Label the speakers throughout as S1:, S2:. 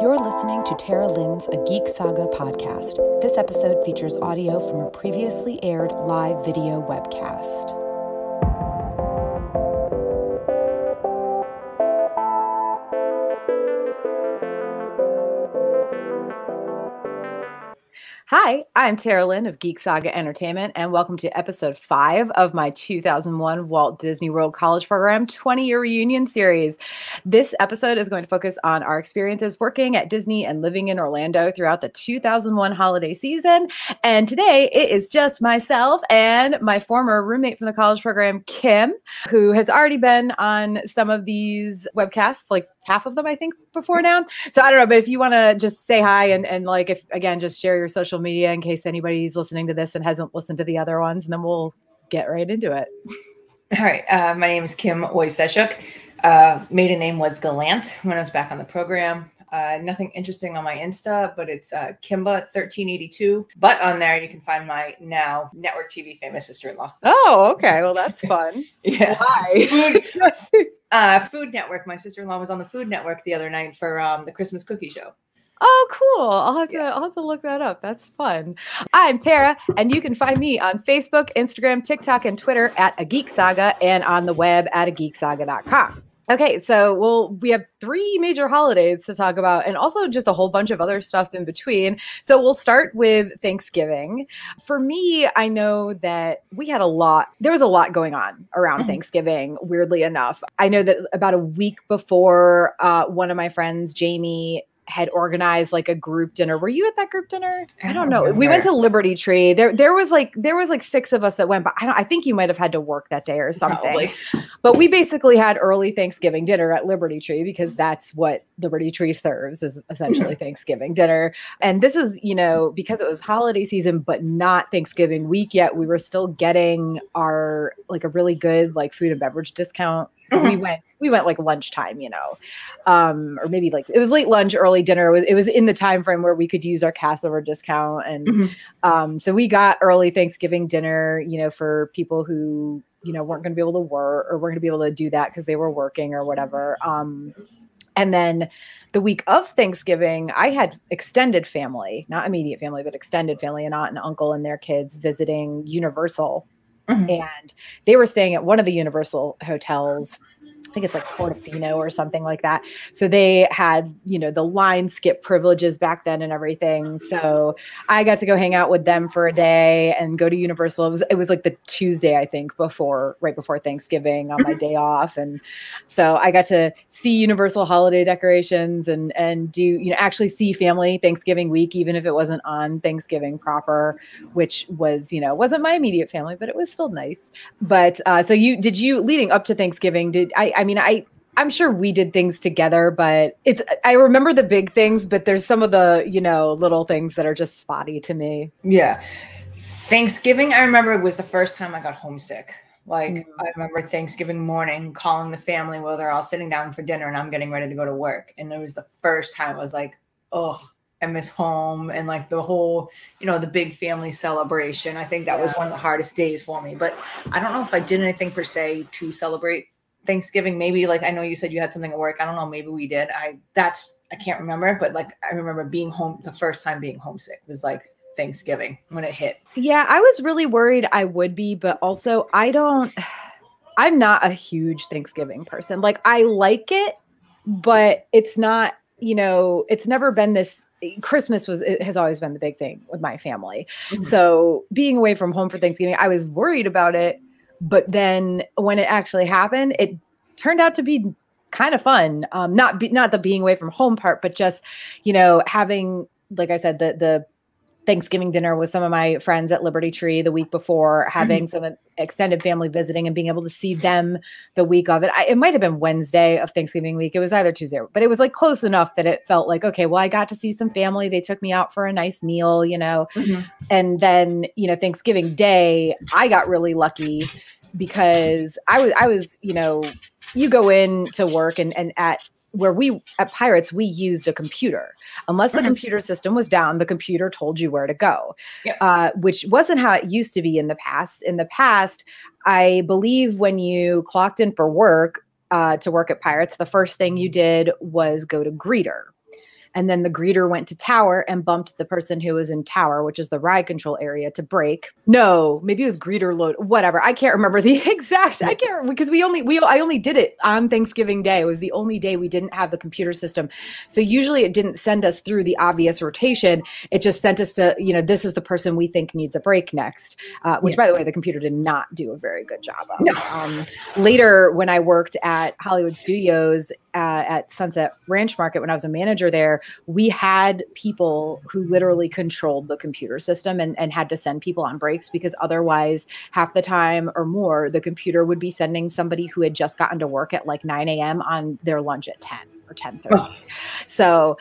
S1: You're listening to Tara Lynn's A Geek Saga podcast. This episode features audio from a previously aired live video webcast. Hi, I'm Tara Lynn of Geek Saga Entertainment, and welcome to episode five of my 2001 Walt Disney World College Program 20 year reunion series. This episode is going to focus on our experiences working at Disney and living in Orlando throughout the 2001 holiday season. And today it is just myself and my former roommate from the college program, Kim, who has already been on some of these webcasts, like half of them, I think, before now. So I don't know, but if you want to just say hi and, and like, if again, just share your social media in case anybody's listening to this and hasn't listened to the other ones, and then we'll get right into it.
S2: All right. Uh, my name is Kim Oyseshuk. Uh, maiden name was Galant when I was back on the program. Uh, nothing interesting on my Insta, but it's uh, Kimba1382. But on there, you can find my now network TV famous sister in law.
S1: Oh, okay. Well, that's fun.
S2: yeah.
S1: Why?
S2: Food, uh, Food Network. My sister in law was on the Food Network the other night for um, the Christmas cookie show.
S1: Oh, cool. I'll have to yeah. I'll have to look that up. That's fun. I'm Tara, and you can find me on Facebook, Instagram, TikTok, and Twitter at a Geek Saga and on the web at a geeksaga.com. Okay, so well, we have three major holidays to talk about, and also just a whole bunch of other stuff in between. So we'll start with Thanksgiving. For me, I know that we had a lot, there was a lot going on around mm-hmm. Thanksgiving, weirdly enough. I know that about a week before, uh, one of my friends, Jamie, had organized like a group dinner. Were you at that group dinner? I don't know. We went to Liberty Tree. There there was like there was like six of us that went, but I don't I think you might have had to work that day or something. Probably. But we basically had early Thanksgiving dinner at Liberty Tree because that's what Liberty Tree serves is essentially Thanksgiving dinner. And this was, you know, because it was holiday season but not Thanksgiving week yet, we were still getting our like a really good like food and beverage discount because we went we went like lunchtime you know um or maybe like it was late lunch early dinner. It was it was in the time frame where we could use our Cassover discount. And mm-hmm. um so we got early thanksgiving dinner you know for people who you know weren't going to be able to work or weren't going to be able to do that because they were working or whatever. Um and then the week of Thanksgiving, I had extended family, not immediate family, but extended family, an aunt and uncle and their kids visiting Universal Mm-hmm. And they were staying at one of the Universal hotels think it's like Portofino or something like that. So they had, you know, the line skip privileges back then and everything. So I got to go hang out with them for a day and go to Universal. It was it was like the Tuesday, I think, before right before Thanksgiving on my mm-hmm. day off. And so I got to see Universal holiday decorations and and do, you know, actually see family Thanksgiving week, even if it wasn't on Thanksgiving proper, which was, you know, wasn't my immediate family, but it was still nice. But uh so you did you leading up to Thanksgiving, did I I mean, I I'm sure we did things together, but it's I remember the big things, but there's some of the, you know, little things that are just spotty to me.
S2: Yeah. Thanksgiving, I remember it was the first time I got homesick. Like mm I remember Thanksgiving morning calling the family while they're all sitting down for dinner and I'm getting ready to go to work. And it was the first time I was like, oh, I miss home and like the whole, you know, the big family celebration. I think that yeah. was one of the hardest days for me. But I don't know if I did anything per se to celebrate Thanksgiving, maybe like I know you said you had something at work. I don't know, maybe we did. I that's I can't remember, but like I remember being home the first time being homesick was like Thanksgiving when it hit.
S1: Yeah, I was really worried I would be, but also I don't I'm not a huge Thanksgiving person. Like I like it, but it's not, you know, it's never been this Christmas was it has always been the big thing with my family. Mm-hmm. So being away from home for Thanksgiving, I was worried about it but then when it actually happened, it turned out to be kind of fun. Um, not be, not the being away from home part, but just you know having, like I said, the the Thanksgiving dinner with some of my friends at Liberty Tree the week before, having mm-hmm. some extended family visiting and being able to see them the week of it. I, it might have been Wednesday of Thanksgiving week. It was either Tuesday, but it was like close enough that it felt like, okay, well, I got to see some family. They took me out for a nice meal, you know. Mm-hmm. And then, you know, Thanksgiving Day, I got really lucky because I was, I was, you know, you go in to work and, and at where we at Pirates we used a computer. Unless the mm-hmm. computer system was down, the computer told you where to go, yep. uh, which wasn't how it used to be in the past. In the past, I believe when you clocked in for work uh, to work at Pirates, the first thing you did was go to Greeter. And then the greeter went to tower and bumped the person who was in tower, which is the ride control area, to break. No, maybe it was greeter load, whatever. I can't remember the exact. I can't because we only we I only did it on Thanksgiving Day. It was the only day we didn't have the computer system. So usually it didn't send us through the obvious rotation. It just sent us to you know this is the person we think needs a break next. Uh, which yeah. by the way, the computer did not do a very good job of. No. Um, later, when I worked at Hollywood Studios uh, at Sunset Ranch Market when I was a manager there, we had people who literally controlled the computer system and, and had to send people on breaks because otherwise, half the time or more, the computer would be sending somebody who had just gotten to work at like 9 a.m. on their lunch at 10 or 10 30. Oh. So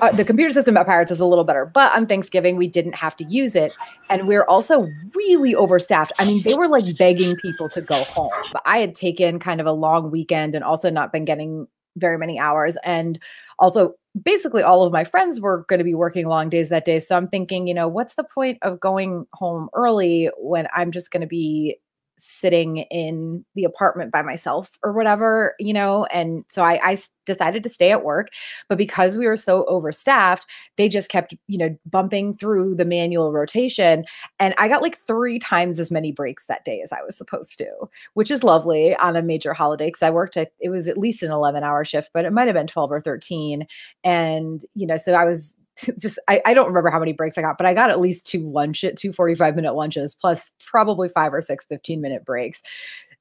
S1: uh, the computer system at Pirates is a little better, but on Thanksgiving we didn't have to use it, and we are also really overstaffed. I mean, they were like begging people to go home. But I had taken kind of a long weekend and also not been getting very many hours. And also, basically, all of my friends were going to be working long days that day. So I'm thinking, you know, what's the point of going home early when I'm just going to be sitting in the apartment by myself or whatever, you know? And so I, I decided to stay at work. But because we were so overstaffed, they just kept, you know, bumping through the manual rotation. And I got like three times as many breaks that day as I was supposed to, which is lovely on a major holiday. Cause I worked at, it was at least an 11 hour shift, but it might have been 12 or 13. And, you know, so I was just I, I, don't remember how many breaks I got, but I got at least two lunch at two 45 minute lunches, plus probably five or six 15 minute breaks.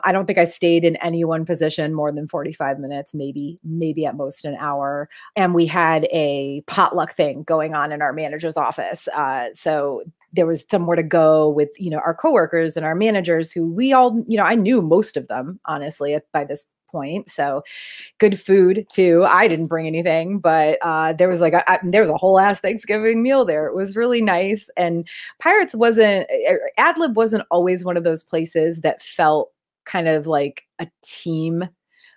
S1: I don't think I stayed in any one position more than 45 minutes, maybe, maybe at most an hour. And we had a potluck thing going on in our manager's office. Uh, so there was somewhere to go with, you know, our coworkers and our managers who we all, you know, I knew most of them, honestly, by this point. So good food too. I didn't bring anything, but uh, there was like a, I, there was a whole ass Thanksgiving meal there. It was really nice. And Pirates wasn't er, Adlib wasn't always one of those places that felt kind of like a team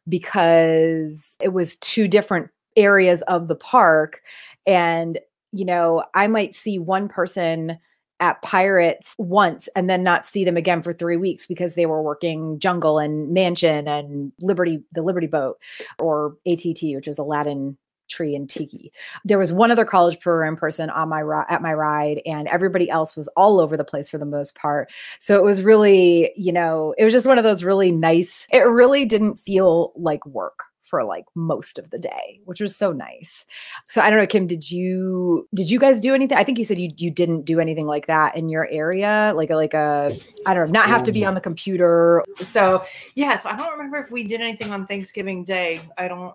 S1: because it was two different areas of the park and you know i might see one person at Pirates once and then not see them again for three weeks because they were working Jungle and Mansion and Liberty, the Liberty Boat, or ATT, which is Aladdin tree and tiki. There was one other college program person on my at my ride and everybody else was all over the place for the most part. So it was really, you know, it was just one of those really nice. It really didn't feel like work for like most of the day, which was so nice. So I don't know, Kim, did you did you guys do anything? I think you said you you didn't do anything like that in your area, like a like a I don't know, not have to be on the computer.
S2: So yeah, so I don't remember if we did anything on Thanksgiving Day. I don't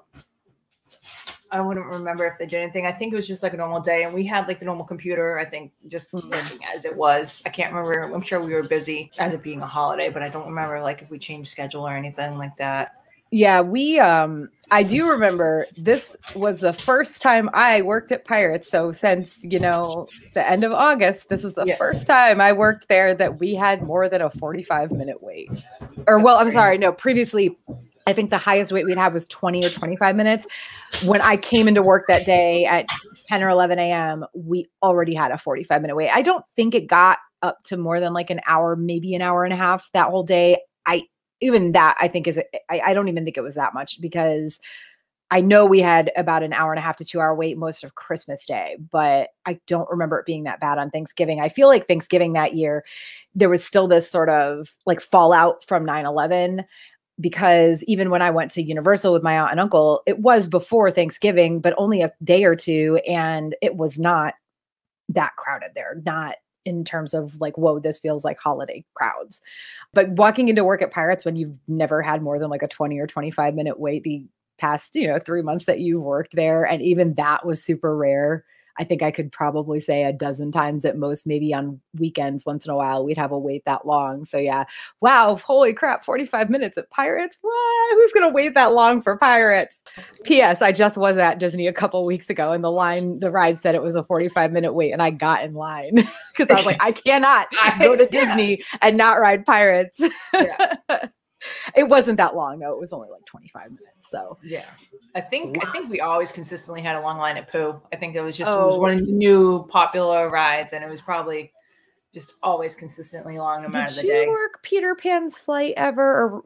S2: I wouldn't remember if they did anything. I think it was just like a normal day, and we had like the normal computer. I think just mm. working as it was. I can't remember. I'm sure we were busy as it being a holiday, but I don't remember like if we changed schedule or anything like that.
S1: Yeah, we um I do remember this was the first time I worked at Pirates. So since, you know, the end of August, this was the yeah. first time I worked there that we had more than a 45 minute wait. Or well, I'm sorry, no, previously I think the highest wait we'd have was 20 or 25 minutes. When I came into work that day at 10 or 11 a.m., we already had a 45 minute wait. I don't think it got up to more than like an hour, maybe an hour and a half that whole day. I even that I think is I, I don't even think it was that much because I know we had about an hour and a half to two hour wait most of Christmas Day, but I don't remember it being that bad on Thanksgiving. I feel like Thanksgiving that year, there was still this sort of like fallout from 9 11 because even when I went to Universal with my aunt and uncle, it was before Thanksgiving, but only a day or two. And it was not that crowded there, not in terms of like, whoa, this feels like holiday crowds. But walking into work at Pirates when you've never had more than like a 20 or 25 minute wait the past, you know, three months that you've worked there, and even that was super rare. I think I could probably say a dozen times at most, maybe on weekends once in a while, we'd have a wait that long. So yeah, wow, holy crap, 45 minutes at Pirates. What? Who's gonna wait that long for Pirates? P.S. I just was at Disney a couple weeks ago and the line, the ride said it was a 45 minute wait, and I got in line because I was like, I cannot go to Disney and not ride Pirates. Yeah. it wasn't that long though. It was only like 25 minutes. So
S2: yeah, I think wow. I think we always consistently had a long line at Pooh. I think it was just oh. it was one of the new popular rides, and it was probably just always consistently long no matter
S1: Did
S2: the day.
S1: Did you work Peter Pan's flight ever? Or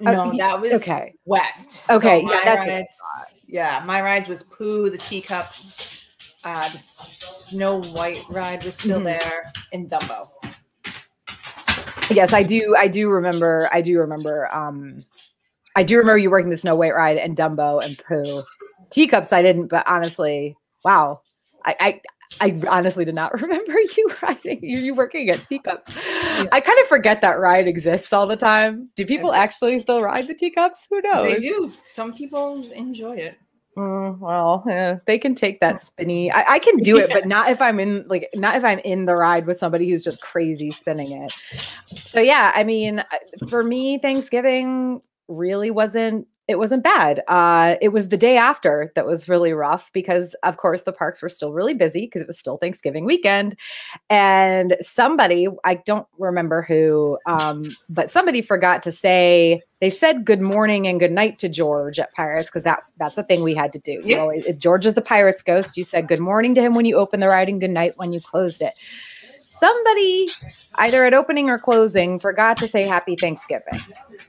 S2: no, uh, that was
S1: okay.
S2: West.
S1: Okay,
S2: so
S1: yeah, that's
S2: rides, yeah. My rides was Pooh, the teacups, Uh, the Snow White ride was still
S1: Mhm.
S2: there in Dumbo.
S1: Yes, I do. I do remember. I do remember. Um, I do remember you working the Snow White ride and Dumbo and Pooh. Teacups, I didn't, but honestly, wow. I, I, I honestly did not remember you riding. You, you working at Teacups. I kind of forget that ride exists all the time. Do people actually still ride the Teacups? Who knows?
S2: They do. Some people enjoy it.
S1: Mm, well, yeah, they can take that spinny. I, I can do it, but not if I'm in like not if I'm in the ride with somebody who's just crazy spinning it. So yeah, I mean, for me, Thanksgiving really wasn't it wasn't bad. Uh, it was the day after that was really rough because, of course, the parks were still really busy because it was still Thanksgiving weekend, and somebody I don't remember who, um, but somebody forgot to say they said good morning and good night to George at Pirates because that that's a thing we had to do. You
S2: Yeah.
S1: George is the Pirates ghost. You said good morning to him when you opened the ride and good night when you closed it. Somebody, either at opening or closing, forgot to say Happy Thanksgiving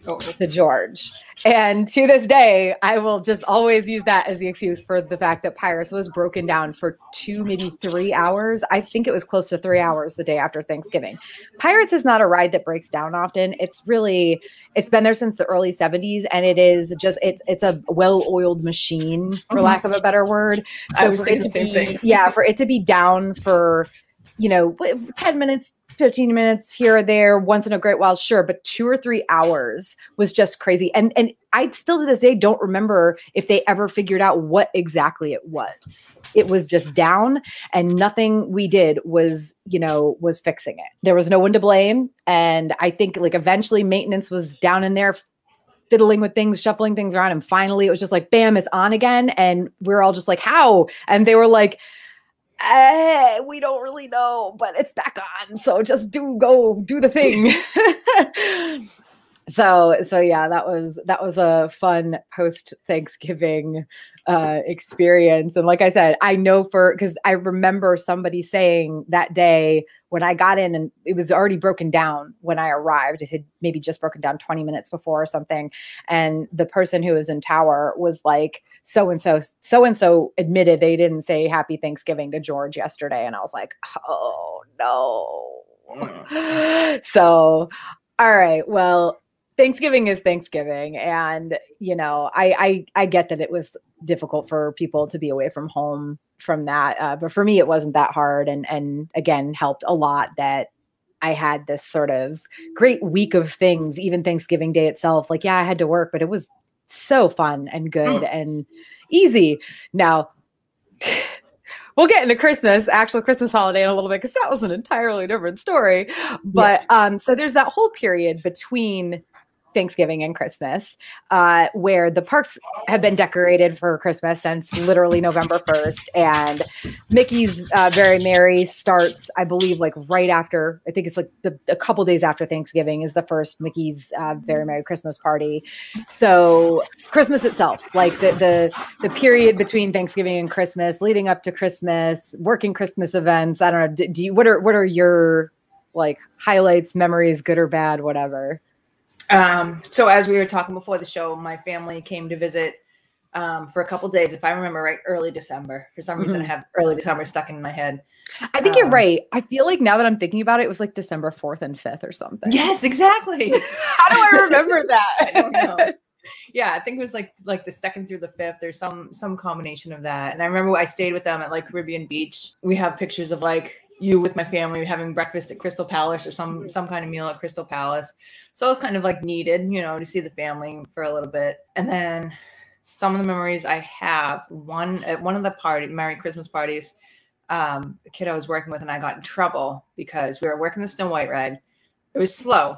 S2: Oh,
S1: to George. And to this day, I will just always use that as the excuse for the fact that Pirates was broken down for two, maybe three hours. I think it was close to three hours the day after Thanksgiving. Pirates is not a ride that breaks down often. It's really, it's been there since the early 70s and it is just, it's, it's a well-oiled machine for
S2: Mhm.
S1: lack of a better word. So for it to be,
S2: thing.
S1: yeah, for it to be down for, you know, 10 minutes, 15 minutes here or there, once in a great while, sure, but two or three hours was just crazy. And and I still to this day don't remember if they ever figured out what exactly it was. It was just down and nothing we did was, you know, was fixing it. There was no one to blame. And I think like eventually maintenance was down in there fiddling with things, shuffling things around. And finally it was just like, bam, it's on again. And we're all just like, how? And they were like, eh, we don't really know, but it's back on. So just do go do the thing. so so yeah, that was that was a fun post Thanksgiving uh experience. And like I said, I know for because I remember somebody saying that day when I got in and it was already broken down when I arrived. It had maybe just broken down 20 minutes before or something. And the person who was in tower was like, so and so, so and so admitted they didn't say happy Thanksgiving to George yesterday. And I was like, oh no. so, all right. Well, Thanksgiving is Thanksgiving. And, you know, I, I, I get that it was difficult for people to be away from home from that. Uh, but for me, it wasn't that hard. And, and again, helped a lot that I had this sort of great week of things, even Thanksgiving Day itself. Like, yeah, I had to work, but it was so fun and good and easy. Now, we'll get into Christmas, actual Christmas holiday in a little bit because that was an entirely different story. But um, so there's that whole period between Thanksgiving and Christmas, uh, where the parks have been decorated for Christmas since literally November 1st. And Mickey's uh, Very Merry starts, I believe, like right after, I think it's like the, a couple days after Thanksgiving is the first Mickey's uh, Very Merry Christmas party. So Christmas itself, like the, the, the period between Thanksgiving and Christmas, leading up to Christmas, working Christmas events. I don't know. Do, do you, what are, what are your like highlights, memories, good or bad, whatever?
S2: Um, so as we were talking before the show, my family came to visit um, for a couple days. If I remember right, early December. For some reason, I have early December stuck in my head.
S1: I think you're
S2: Um,
S1: right. I feel like now that I'm thinking about it, it was like December 4th and 5th or something.
S2: Yes, exactly.
S1: How do I remember that?
S2: I don't know. yeah, I think it was like like the second through the fifth or some some combination of that. And I remember I stayed with them at like Caribbean Beach. We have pictures of like you with my family having breakfast at Crystal Palace or some some kind of meal at Crystal Palace. So it was kind of like needed, you know, to see the family for a little bit. And then some of the memories I have, one at one of the party Merry Christmas parties, um, a kid I was working with and I got in trouble because we were working the Snow White ride. It was slow.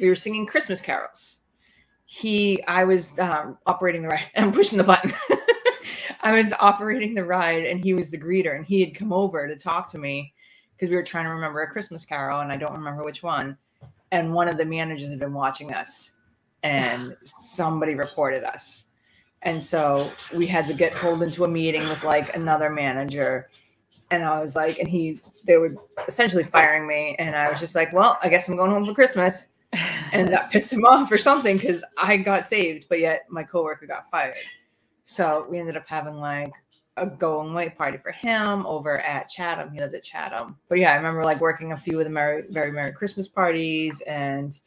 S2: We were singing Christmas carols he i was um, operating the ride i'm pushing the button i was operating the ride and he was the greeter and he had come over to talk to me because we were trying to remember a christmas carol and i don't remember which one. And one of the managers had been watching us and somebody reported us. And so we had to get pulled into a meeting with like another manager. And i was like and he they were essentially firing me. And i was just like well i guess i'm going home for christmas. And that pissed him off or something because I got saved, but yet my coworker got fired. So we ended up having like a going away party for him over at Chatham. He lived at Chatham. But yeah, I remember like working a few of the merry, very merry Christmas parties, and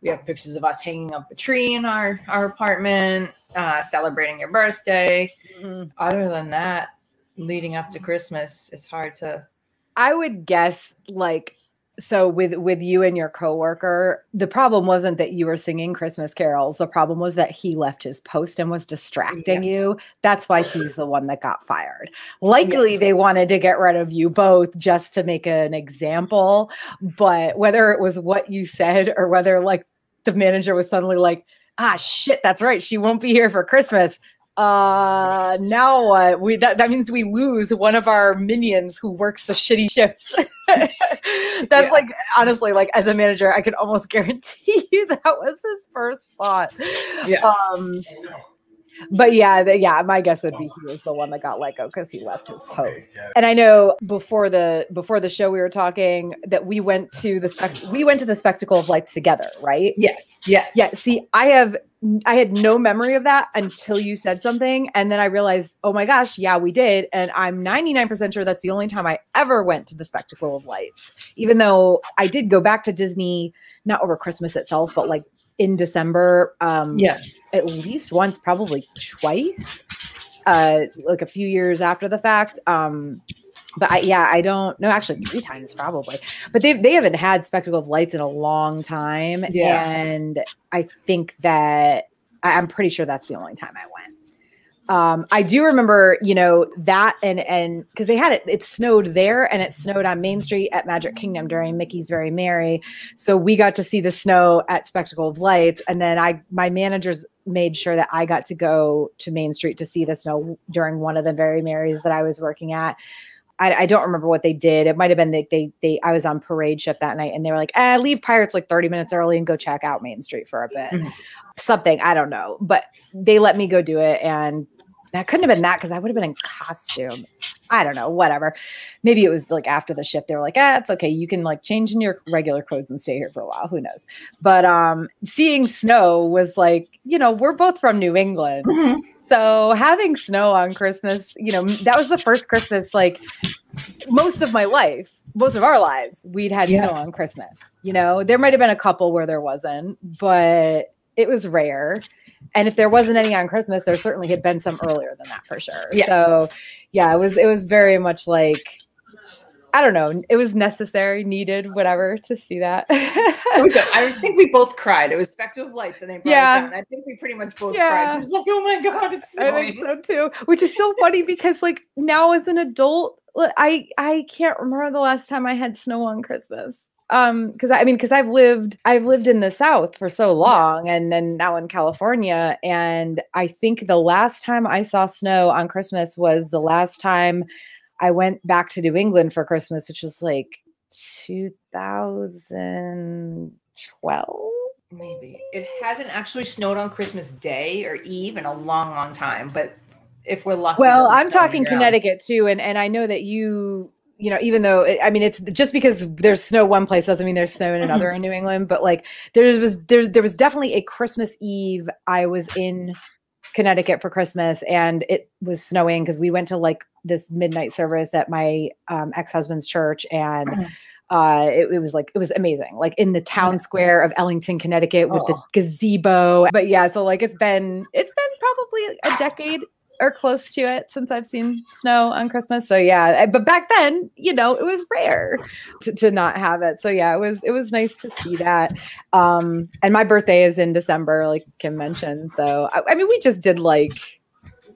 S2: we have pictures of us hanging up a tree in our our apartment, uh, celebrating your birthday.
S1: Mhm.
S2: Other than that, leading up to Christmas, it's hard to.
S1: I would guess like so with with you and your coworker, the problem wasn't that you were singing Christmas carols. The problem was that he left his post and was distracting you. That's why he's the one that got fired. Likely they wanted to get rid of you both just to make an example, but whether it was what you said or whether like the manager was suddenly like, "Ah shit, that's right. She won't be here for Christmas." Uh now what we that, that means we lose one of our minions who works the shitty shifts that's
S2: Yeah.
S1: like honestly like as a manager i can almost guarantee you that was his first thought
S2: Yeah.
S1: um but yeah the, yeah my guess would be he was the one that got let go because he left his post and i know before the before the show we were talking that we went to the spec we went to the spectacle of lights together right
S2: Yes. Yes.
S1: yeah, see, I have I had no memory of that until you said something and then I realized, "Oh my gosh, yeah, we did." And I'm 99% sure that's the only time I ever went to the Spectacle of Lights. Even though I did go back to Disney not over Christmas itself, but like in December um
S2: Yeah.
S1: at least once, probably twice. Uh like a few years after the fact. Um but I, yeah, I don't know. Actually, three times probably. But they they haven't had Spectacle of Lights in a long time,
S2: Yeah.
S1: and I think that I, I'm pretty sure that's the only time I went. Um, I do remember, you know, that and and because they had it, it snowed there and it snowed on Main Street at Magic Kingdom during Mickey's Very Merry. So we got to see the snow at Spectacle of Lights, and then I my managers made sure that I got to go to Main Street to see the snow during one of the Very Merrys that I was working at. I, I don't remember what they did. It might have been that they they I was on parade shift that night and they were like, eh, leave Pirates like 30 minutes early and go check out Main Street for a bit.
S2: Mhm.
S1: Something, I don't know. But they let me go do it and that couldn't have been that because I would have been in costume. I don't know, whatever. Maybe it was like after the shift, they were like, ah, it's okay. You can like change in your regular clothes and stay here for a while. Who knows? But um seeing snow was like, you know, we're both from New England.
S2: Mhm.
S1: So having snow on Christmas, you know, that was the first Christmas like most of my life, most of our lives, we'd had
S2: Yeah.
S1: snow on Christmas. You know, there might have been a couple where there wasn't, but it was rare. And if there wasn't any on Christmas, there certainly had been some earlier than that for sure.
S2: Yeah.
S1: So yeah, it was it was very much like I don't know, it was necessary, needed, whatever to see that.
S2: Was, I think we both cried. It was Spectacle of Lights, and they brought
S1: Yeah.
S2: it down. I think we pretty much both
S1: Yeah.
S2: cried. It was like, oh my god, it's
S1: I
S2: snowing.
S1: think so too. Which is so funny because like now as an adult, I I can't remember the last time I had snow on Christmas. Um, because I mean, because I've lived I've lived in the South for so long and then now in California. And I think the last time I saw snow on Christmas was the last time I went back to New England for Christmas, which was like 2012.
S2: Maybe it hasn't actually snowed on Christmas Day or Eve in a long, long time. But if we're lucky,
S1: Well, I'm talking. Connecticut too, and and I know that you, you know, even though it, I mean, it's just because there's snow one place doesn't mean there's snow in another in New England. But like there was there there was definitely a Christmas Eve. I was in Connecticut for Christmas, and it was snowing because we went to like this midnight service at my um, ex husband's church, and.
S2: Mhm.
S1: Uh, it, it was like it was amazing, like in the town square of Ellington, Connecticut, with the
S2: Oh.
S1: gazebo. But yeah, so like it's been it's been probably a decade or close to it since I've seen snow on Christmas. So yeah, but back then, you know, it was rare to, to not have it. So yeah, it was it was nice to see that. Um, and my birthday is in December, like Kim mentioned. So I, I mean, we just did like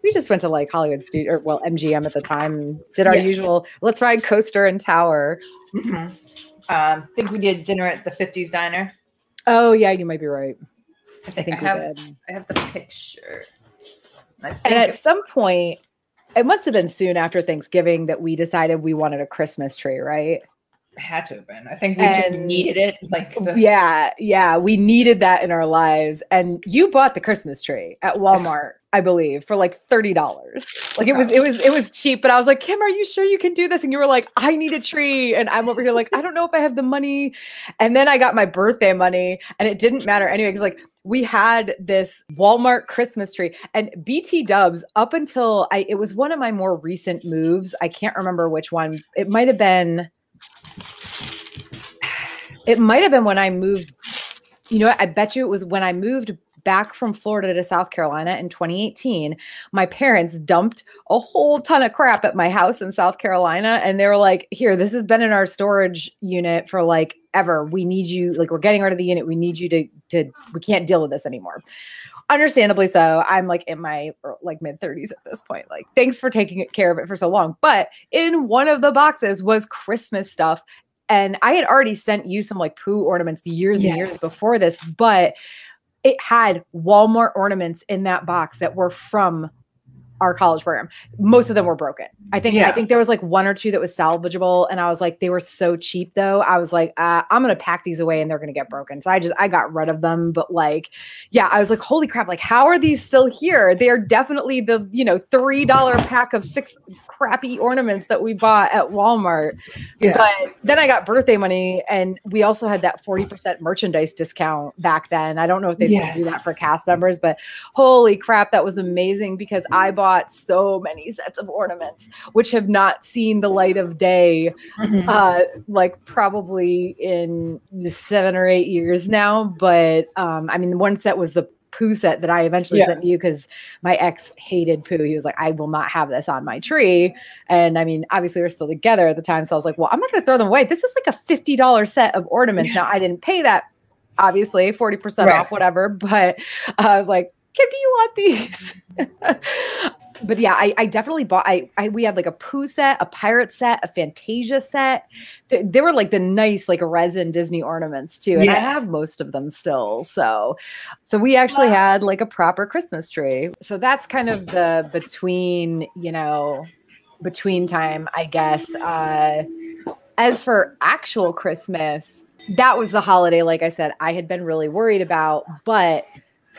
S1: we just went to like Hollywood Studio or well MGM at the time, did our
S2: Yes.
S1: usual let's ride coaster and tower.
S2: Mhm. Um, I think we did dinner at the 50s diner.
S1: Oh yeah, you might be right.
S2: I
S1: I
S2: think,
S1: think
S2: I,
S1: we
S2: have
S1: did.
S2: I have the picture.
S1: And at some point, it must have been soon after Thanksgiving that we decided we wanted a Christmas tree, right?
S2: Had to have been. I think we and, just needed it. Like
S1: the- yeah, yeah, we needed that in our lives. And you bought the Christmas tree at Walmart, I believe, for like thirty dollars. Like it was, it was, it was cheap. But I was like, Kim, are you sure you can do this? And you were like, I need a tree, and I'm over here like, I don't know if I have the money. And then I got my birthday money, and it didn't matter anyway because like we had this Walmart Christmas tree and BT Dubs up until I it was one of my more recent moves. I can't remember which one. It might have been it might have been when I moved. You know, I bet you it was when I moved back from Florida to South Carolina in 2018, my parents dumped a whole ton of crap at my house in South Carolina. And they were like, here, this has been in our storage unit for like ever. We need you, like, we're getting rid of the unit. We need you to, to, we can't deal with this anymore. Understandably so. I'm like in my er, like mid 30s at this point. Like, thanks for taking care of it for so long. But in one of the boxes was Christmas stuff and I had already sent you some like Pooh ornaments years yes. and years before this, but it had Walmart ornaments in that box that were from our college program. Most of them were broken. I think yeah. I think there was like one or two that was salvageable, and I was like, they were so cheap though. I was like, uh, I'm gonna pack these away and they're gonna get broken. So I just I got rid of them. But like, yeah, I was like, holy crap! Like, how are these still here? They are definitely the you know three dollar pack of six crappy ornaments that we bought at Walmart. Yeah. But then I got birthday money, and we also had that forty percent merchandise discount back then. I don't know if they yes. still do that for cast members, but holy crap, that was amazing because I bought bought so many sets of ornaments, which have not seen the light of day, mm-hmm. uh, like probably in seven or eight years now. But um, I mean, one set was the Pooh set that I eventually yeah. sent you because my ex hated Pooh. He was like, I will not have this on my tree. And I mean, obviously, we're still together at the time. So I was like, well, I'm not going to throw them away. This is like a $50 set of ornaments. Yeah. Now, I didn't pay that, obviously, 40% right. off, whatever. But uh, I was like, Kim, do you want these? but yeah, I, I definitely bought. I, I we had like a Pooh set, a pirate set, a Fantasia set. They, they were like the nice like resin Disney ornaments too, and yes. I have most of them still. So, so we actually wow. had like a proper Christmas tree. So that's kind of the between you know between time, I guess. Uh, as for actual Christmas, that was the holiday. Like I said, I had been really worried about, but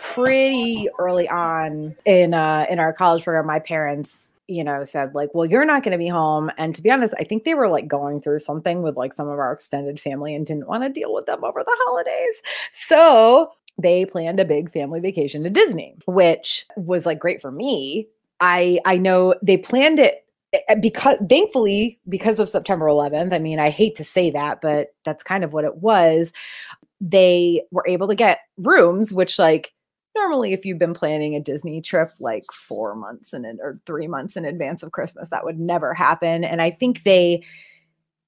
S1: pretty early on in uh in our college program my parents you know said like well you're not going to be home. And to be honest i think they were like going through something with like some of our extended family and didn't want to deal with them over the holidays. So they planned a big family vacation to disney which was like great for me. I i know they planned it eh, eh, because thankfully because of september 11th i mean i hate to say that but that's kind of what it was they were able to get rooms which like normally if you've been planning a disney trip like four months in or three months in advance of christmas that would never happen and i think they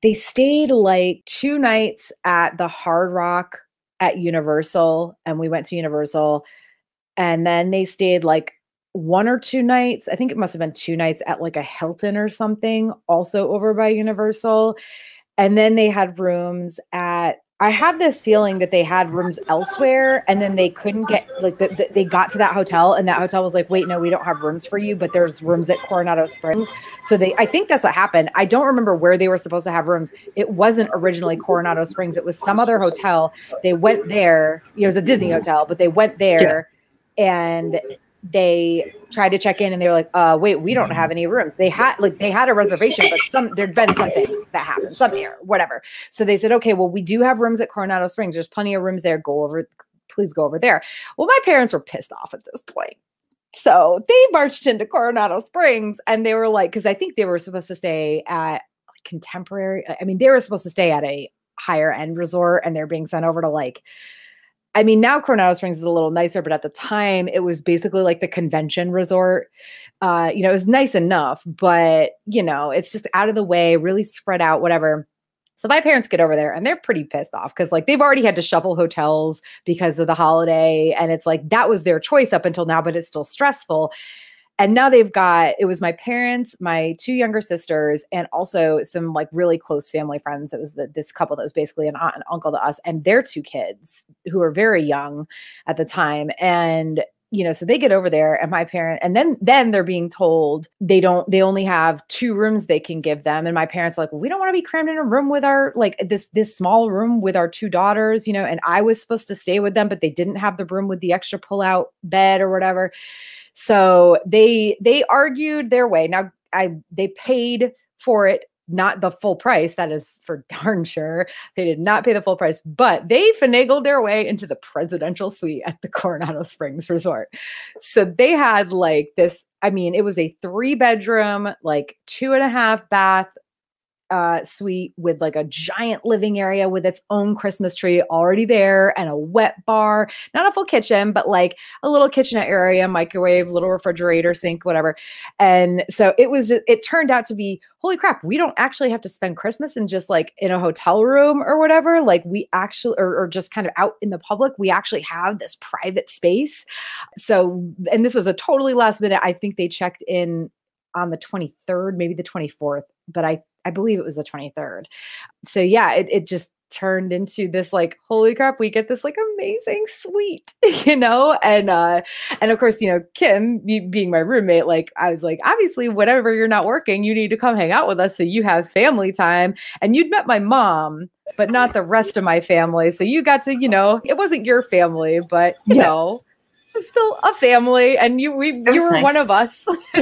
S1: they stayed like two nights at the hard rock at universal and we went to universal and then they stayed like one or two nights i think it must have been two nights at like a hilton or something also over by universal and then they had rooms at I have this feeling that they had rooms elsewhere and then they couldn't get like the, the, they got to that hotel and that hotel was like, wait, no, we don't have rooms for you, but there's rooms at Coronado Springs. So they, I think that's what happened. I don't remember where they were supposed to have rooms. It wasn't originally Coronado Springs. It was some other hotel. They went there. it was a Disney hotel, but they went there yeah. and they tried to check in and they were like, uh, wait, we don't have any rooms. They had like they had a reservation, but some there'd been something that happened, some error, whatever. So they said, okay, well, we do have rooms at Coronado Springs. There's plenty of rooms there. Go over, please go over there. Well, my parents were pissed off at this point. So they marched into Coronado Springs and they were like, because I think they were supposed to stay at contemporary. I mean, they were supposed to stay at a higher end resort and they're being sent over to like I mean, now Coronado Springs is a little nicer, but at the time it was basically like the convention resort. Uh, you know, it was nice enough, but you know, it's just out of the way, really spread out, whatever. So my parents get over there and they're pretty pissed off because like they've already had to shuffle hotels because of the holiday. And it's like that was their choice up until now, but it's still stressful and now they've got it was my parents my two younger sisters and also some like really close family friends. It was the, this couple that was basically an aunt and uncle to us and their two kids who were very young at the time. And you know, so they get over there and my parent and then then they're being told they don't they only have two rooms they can give them. And my parents are like, well, "We don't want to be crammed in a room with our like this this small room with our two daughters, you know, and I was supposed to stay with them but they didn't have the room with the extra pull-out bed or whatever." So they they argued their way. Now I they paid for it not the full price. That is for darn sure. They did not pay the full price, but they finagled their way into the presidential suite at the Coronado Springs Resort. So they had like this. I mean, it was a three bedroom, like two and a half bath uh, suite with like a giant living area with its own Christmas tree already there and a wet bar, not a full kitchen, but like a little kitchenette area, microwave, little refrigerator, sink, whatever. And so it was, it turned out to be holy crap, we don't actually have to spend Christmas in just like in a hotel room or whatever. Like we actually, or, or just kind of out in the public, we actually have this private space. So, and this was a totally last minute. I think they checked in on the 23rd, maybe the 24th, but I I believe it was the 23rd. So yeah, it, it just turned into this like holy crap we get this like amazing suite you know and uh and of course you know kim being my roommate like i was like obviously whatever you're not working you need to come hang out with us so you have family time and you'd met my mom but not the rest of my family so you got to you know it wasn't your family but you yeah. know still a family and you we you were nice. one of us.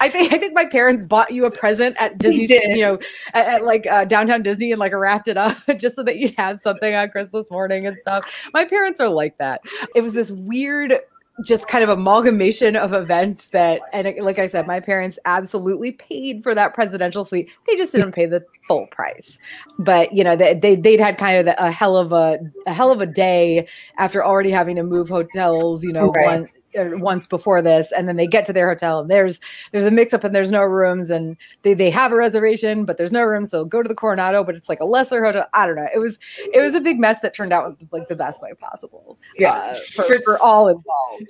S1: I think i think my parents bought you a present at disney you know at, at like uh, downtown disney and like wrapped it up just so that you'd have something on christmas morning and stuff. My parents are like that. It was this weird just kind of amalgamation of events that and like i said my parents absolutely paid for that presidential suite they just didn't pay the full price but you know they, they would had kind of a hell of a a hell of a day after already having to move hotels you know right. one once before this and then they get to their hotel and there's there's a mix up and there's no rooms and they, they have a reservation but there's no room so go to the coronado but it's like a lesser hotel. I don't know. It was it was a big mess that turned out like the best way possible yeah uh, for, for, for all involved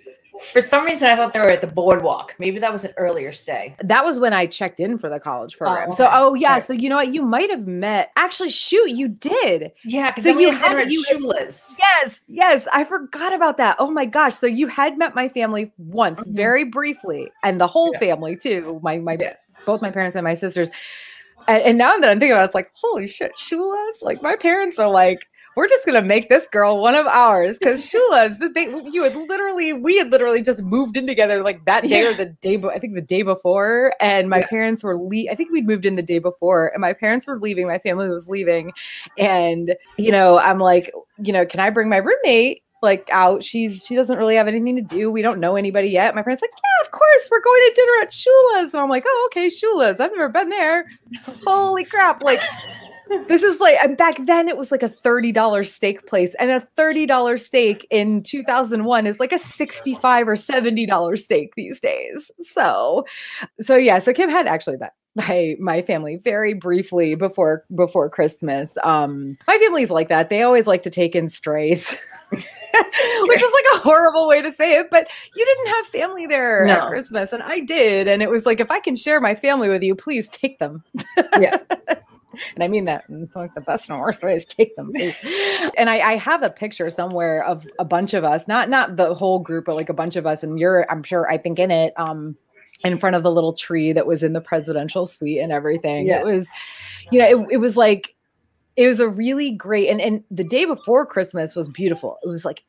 S2: for some reason, I thought they were at the boardwalk. Maybe that was an earlier stay.
S1: That was when I checked in for the college program. Oh, okay. So, oh yeah. Right. So you know what? You might have met. Actually, shoot, you did.
S2: Yeah, because so you had you Shula's.
S1: Yes, yes. I forgot about that. Oh my gosh. So you had met my family once, mm-hmm. very briefly, and the whole yeah. family too. My my yeah. both my parents and my sisters. And, and now that I'm thinking about it, it's like, holy shit, Shula's. Like my parents are like we're just gonna make this girl one of ours because Shula's the thing you had literally we had literally just moved in together like that day yeah. or the day I think the day before and my yeah. parents were le- I think we'd moved in the day before and my parents were leaving my family was leaving and you know I'm like you know can I bring my roommate like out. She's she doesn't really have anything to do. We don't know anybody yet. My parents like, yeah, of course, we're going to dinner at Shula's, and I'm like, oh, okay, Shula's. I've never been there. Holy crap! Like this is like and back then it was like a $30 steak place and a $30 steak in 2001 is like a 65 or $70 steak these days. So so yeah so kim had actually met my my family very briefly before before christmas. Um my family's like that. They always like to take in strays which is like a horrible way to say it but you didn't have family there no. at christmas and i did and it was like if i can share my family with you please take them. Yeah and I mean that in like the best and worst ways. Take them, please. and I, I, have a picture somewhere of a bunch of us, not not the whole group, but like a bunch of us, and you're, I'm sure, I think in it, um, in front of the little tree that was in the presidential suite and everything. Yeah. It was, you know, it, it was like, it was a really great, and and the day before Christmas was beautiful. It was like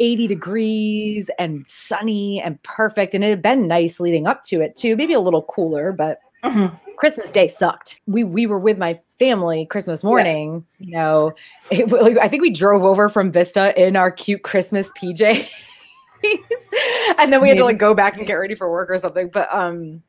S1: 80 degrees and sunny and perfect. And it had been nice leading up to it too, maybe a little cooler, but mm-hmm. Christmas Day sucked. We we were with my family Christmas morning. Yeah. You know, it, I think we drove over from Vista in our cute Christmas PJ, and then we had to like go back and get ready for work or something. But um,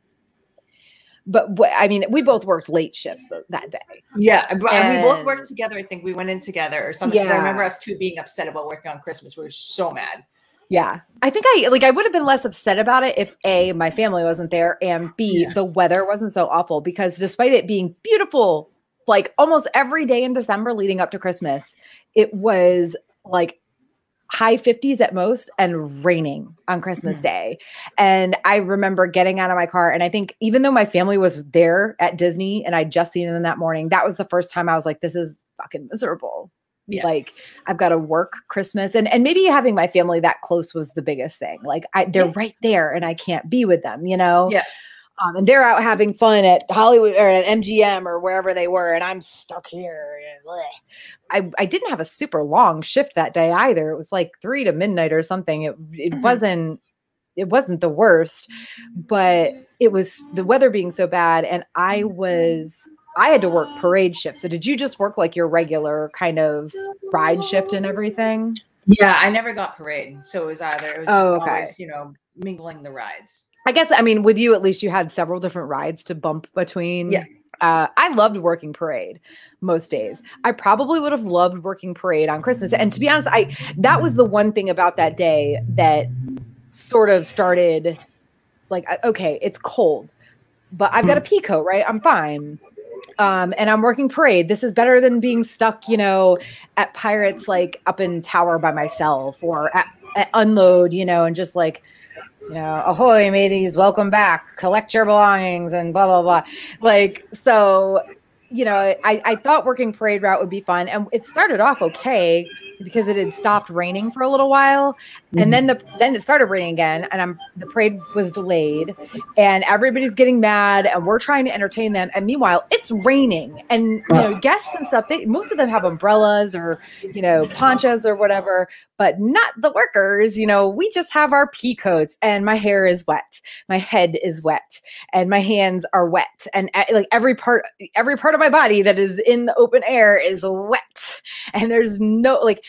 S1: but I mean, we both worked late shifts th- that day.
S2: Yeah, and, and, we both worked together. I think we went in together or something. Yeah. I remember us two being upset about working on Christmas. We were so mad.
S1: Yeah. I think I like I would have been less upset about it if A, my family wasn't there, and B, yeah. the weather wasn't so awful because despite it being beautiful, like almost every day in December leading up to Christmas, it was like high 50s at most and raining on Christmas mm. Day. And I remember getting out of my car. And I think even though my family was there at Disney and I'd just seen them that morning, that was the first time I was like, this is fucking miserable Yeah. Like I've got to work Christmas and and maybe having my family that close was the biggest thing. Like I they're yeah. right there and I can't be with them, you know?
S2: Yeah.
S1: Um, and they're out having fun at Hollywood or at MGM or wherever they were, and I'm stuck here. I, I didn't have a super long shift that day either. It was like three to midnight or something. It it mm-hmm. wasn't it wasn't the worst, but it was the weather being so bad, and I was I had to work parade shift. So did you just work like your regular kind of ride shift and everything?
S2: Yeah, I never got parade, so it was either it was oh, okay. always you know mingling the rides.
S1: I guess I mean with you at least you had several different rides to bump between.
S2: Yeah.
S1: Uh, I loved working parade most days. I probably would have loved working parade on Christmas. And to be honest, I that was the one thing about that day that sort of started like okay, it's cold, but I've got a pea coat, right? I'm fine. Um, and I'm working parade. This is better than being stuck, you know, at Pirates like up in Tower by myself or at, at unload, you know, and just like you know, ahoy, mateys, welcome back, collect your belongings, and blah, blah, blah. Like, so, you know, I, I thought working parade route would be fun. And it started off okay because it had stopped raining for a little while, mm-hmm. and then the then it started raining again, and I'm the parade was delayed, and everybody's getting mad, and we're trying to entertain them, and meanwhile it's raining, and you know guests and stuff. They most of them have umbrellas or you know ponchos or whatever, but not the workers. You know, we just have our pea coats, and my hair is wet, my head is wet, and my hands are wet, and uh, like every part every part of my body that is in the open air is wet, and there's no like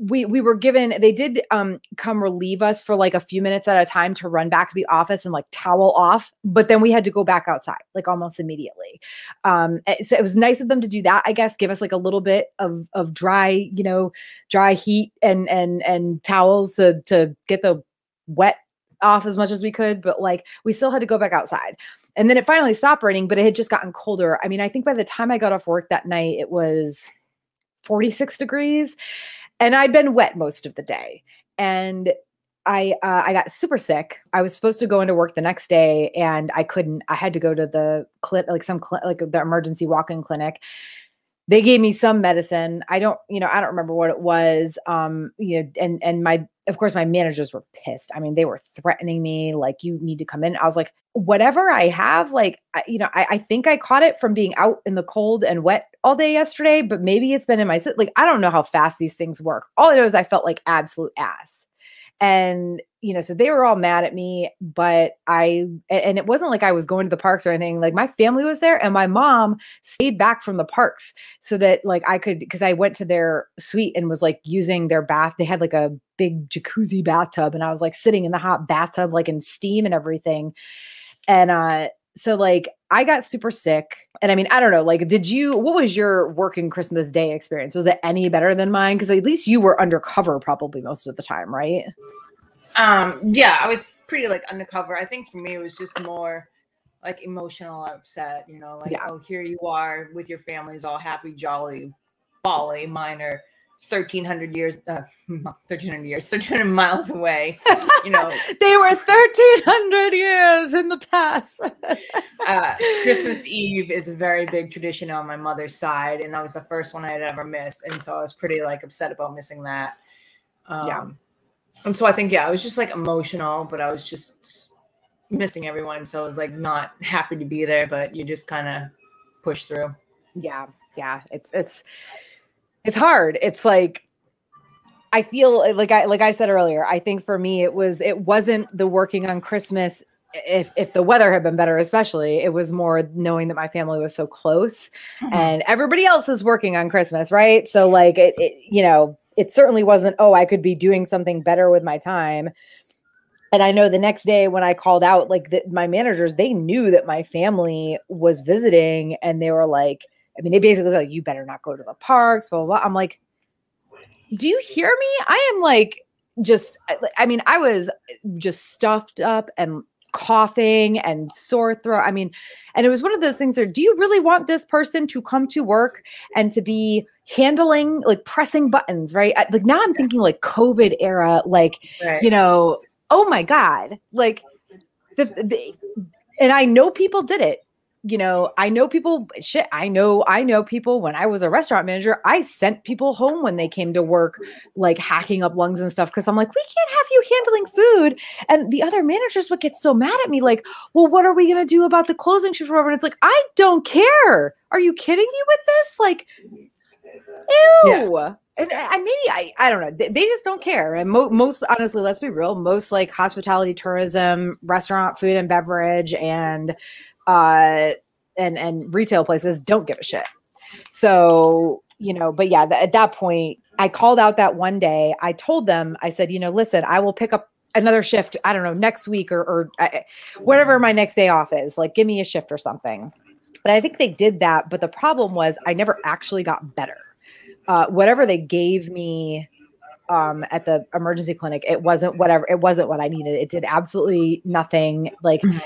S1: we we were given they did um come relieve us for like a few minutes at a time to run back to the office and like towel off but then we had to go back outside like almost immediately. Um eh, so it was nice of them to do that i guess give us like a little bit of of dry you know dry heat and and and towels to to get the wet off as much as we could, but like we still had to go back outside. And then it finally stopped raining, but it had just gotten colder. I mean, I think by the time I got off work that night, it was 46 degrees and I'd been wet most of the day. And I uh, I got super sick. I was supposed to go into work the next day, and I couldn't. I had to go to the clinic, like some cl- like the emergency walk-in clinic. They gave me some medicine. I don't, you know, I don't remember what it was. Um, you know, and and my of course my managers were pissed. I mean, they were threatening me, like you need to come in. I was like, whatever I have, like I, you know, I, I think I caught it from being out in the cold and wet all day yesterday, but maybe it's been in my like I don't know how fast these things work. All I know is I felt like absolute ass. And you know, so they were all mad at me, but I and it wasn't like I was going to the parks or anything. Like my family was there and my mom stayed back from the parks so that like I could because I went to their suite and was like using their bath. They had like a big jacuzzi bathtub and I was like sitting in the hot bathtub like in steam and everything. And uh so like I got super sick. And I mean, I don't know, like, did you, what was your working Christmas Day experience? Was it any better than mine? Because at least you were undercover probably most of the time, right?
S2: Um, yeah, I was pretty like undercover. I think for me, it was just more like emotional upset, you know, like, yeah. oh, here you are with your families all happy, jolly, Bali, minor 1300 years uh 1300 years 1300 miles away you know
S1: they were 1300 years in the past
S2: uh christmas eve is a very big tradition on my mother's side and that was the first one i had ever missed and so i was pretty like upset about missing that um yeah. And so i think yeah i was just like emotional but i was just missing everyone so i was like not happy to be there but you just kind of push through
S1: yeah yeah it's it's it's hard. It's like I feel like I like I said earlier, I think for me it was it wasn't the working on Christmas if if the weather had been better especially it was more knowing that my family was so close mm-hmm. and everybody else is working on christmas right so like it, it, you know it certainly wasn't oh i could be doing something better with my time and i know the next day when i called out like the, my managers they knew that my family was visiting and they were like I mean, they basically like, you better not go to the parks, blah, blah, blah. I'm like, do you hear me? I am like, just, I mean, I was just stuffed up and coughing and sore throat. I mean, and it was one of those things where do you really want this person to come to work and to be handling like pressing buttons, right? Like now I'm thinking like COVID era, like, right. you know, oh my God, like the, the and I know people did it you know, I know people shit, I know I know people when I was a restaurant manager, I sent people home when they came to work like hacking up lungs and stuff cuz I'm like, we can't have you handling food. And the other managers would get so mad at me like, "Well, what are we going to do about the closing shift And it's like, "I don't care. Are you kidding me with this?" Like ew. Yeah and uh, I maybe I I don't know. They, they just don't care. And mo- most honestly, let's be real. Most like hospitality, tourism, restaurant, food and beverage, and uh and and retail places don't give a shit. So you know, but yeah, th- at that point, I called out that one day. I told them, I said, you know, listen, I will pick up another shift. I don't know next week or or I, whatever my next day off is. Like, give me a shift or something. But I think they did that. But the problem was, I never actually got better uh, whatever they gave me um, at the emergency clinic, it wasn't whatever, it wasn't what I needed. It did absolutely nothing. Like, mm-hmm.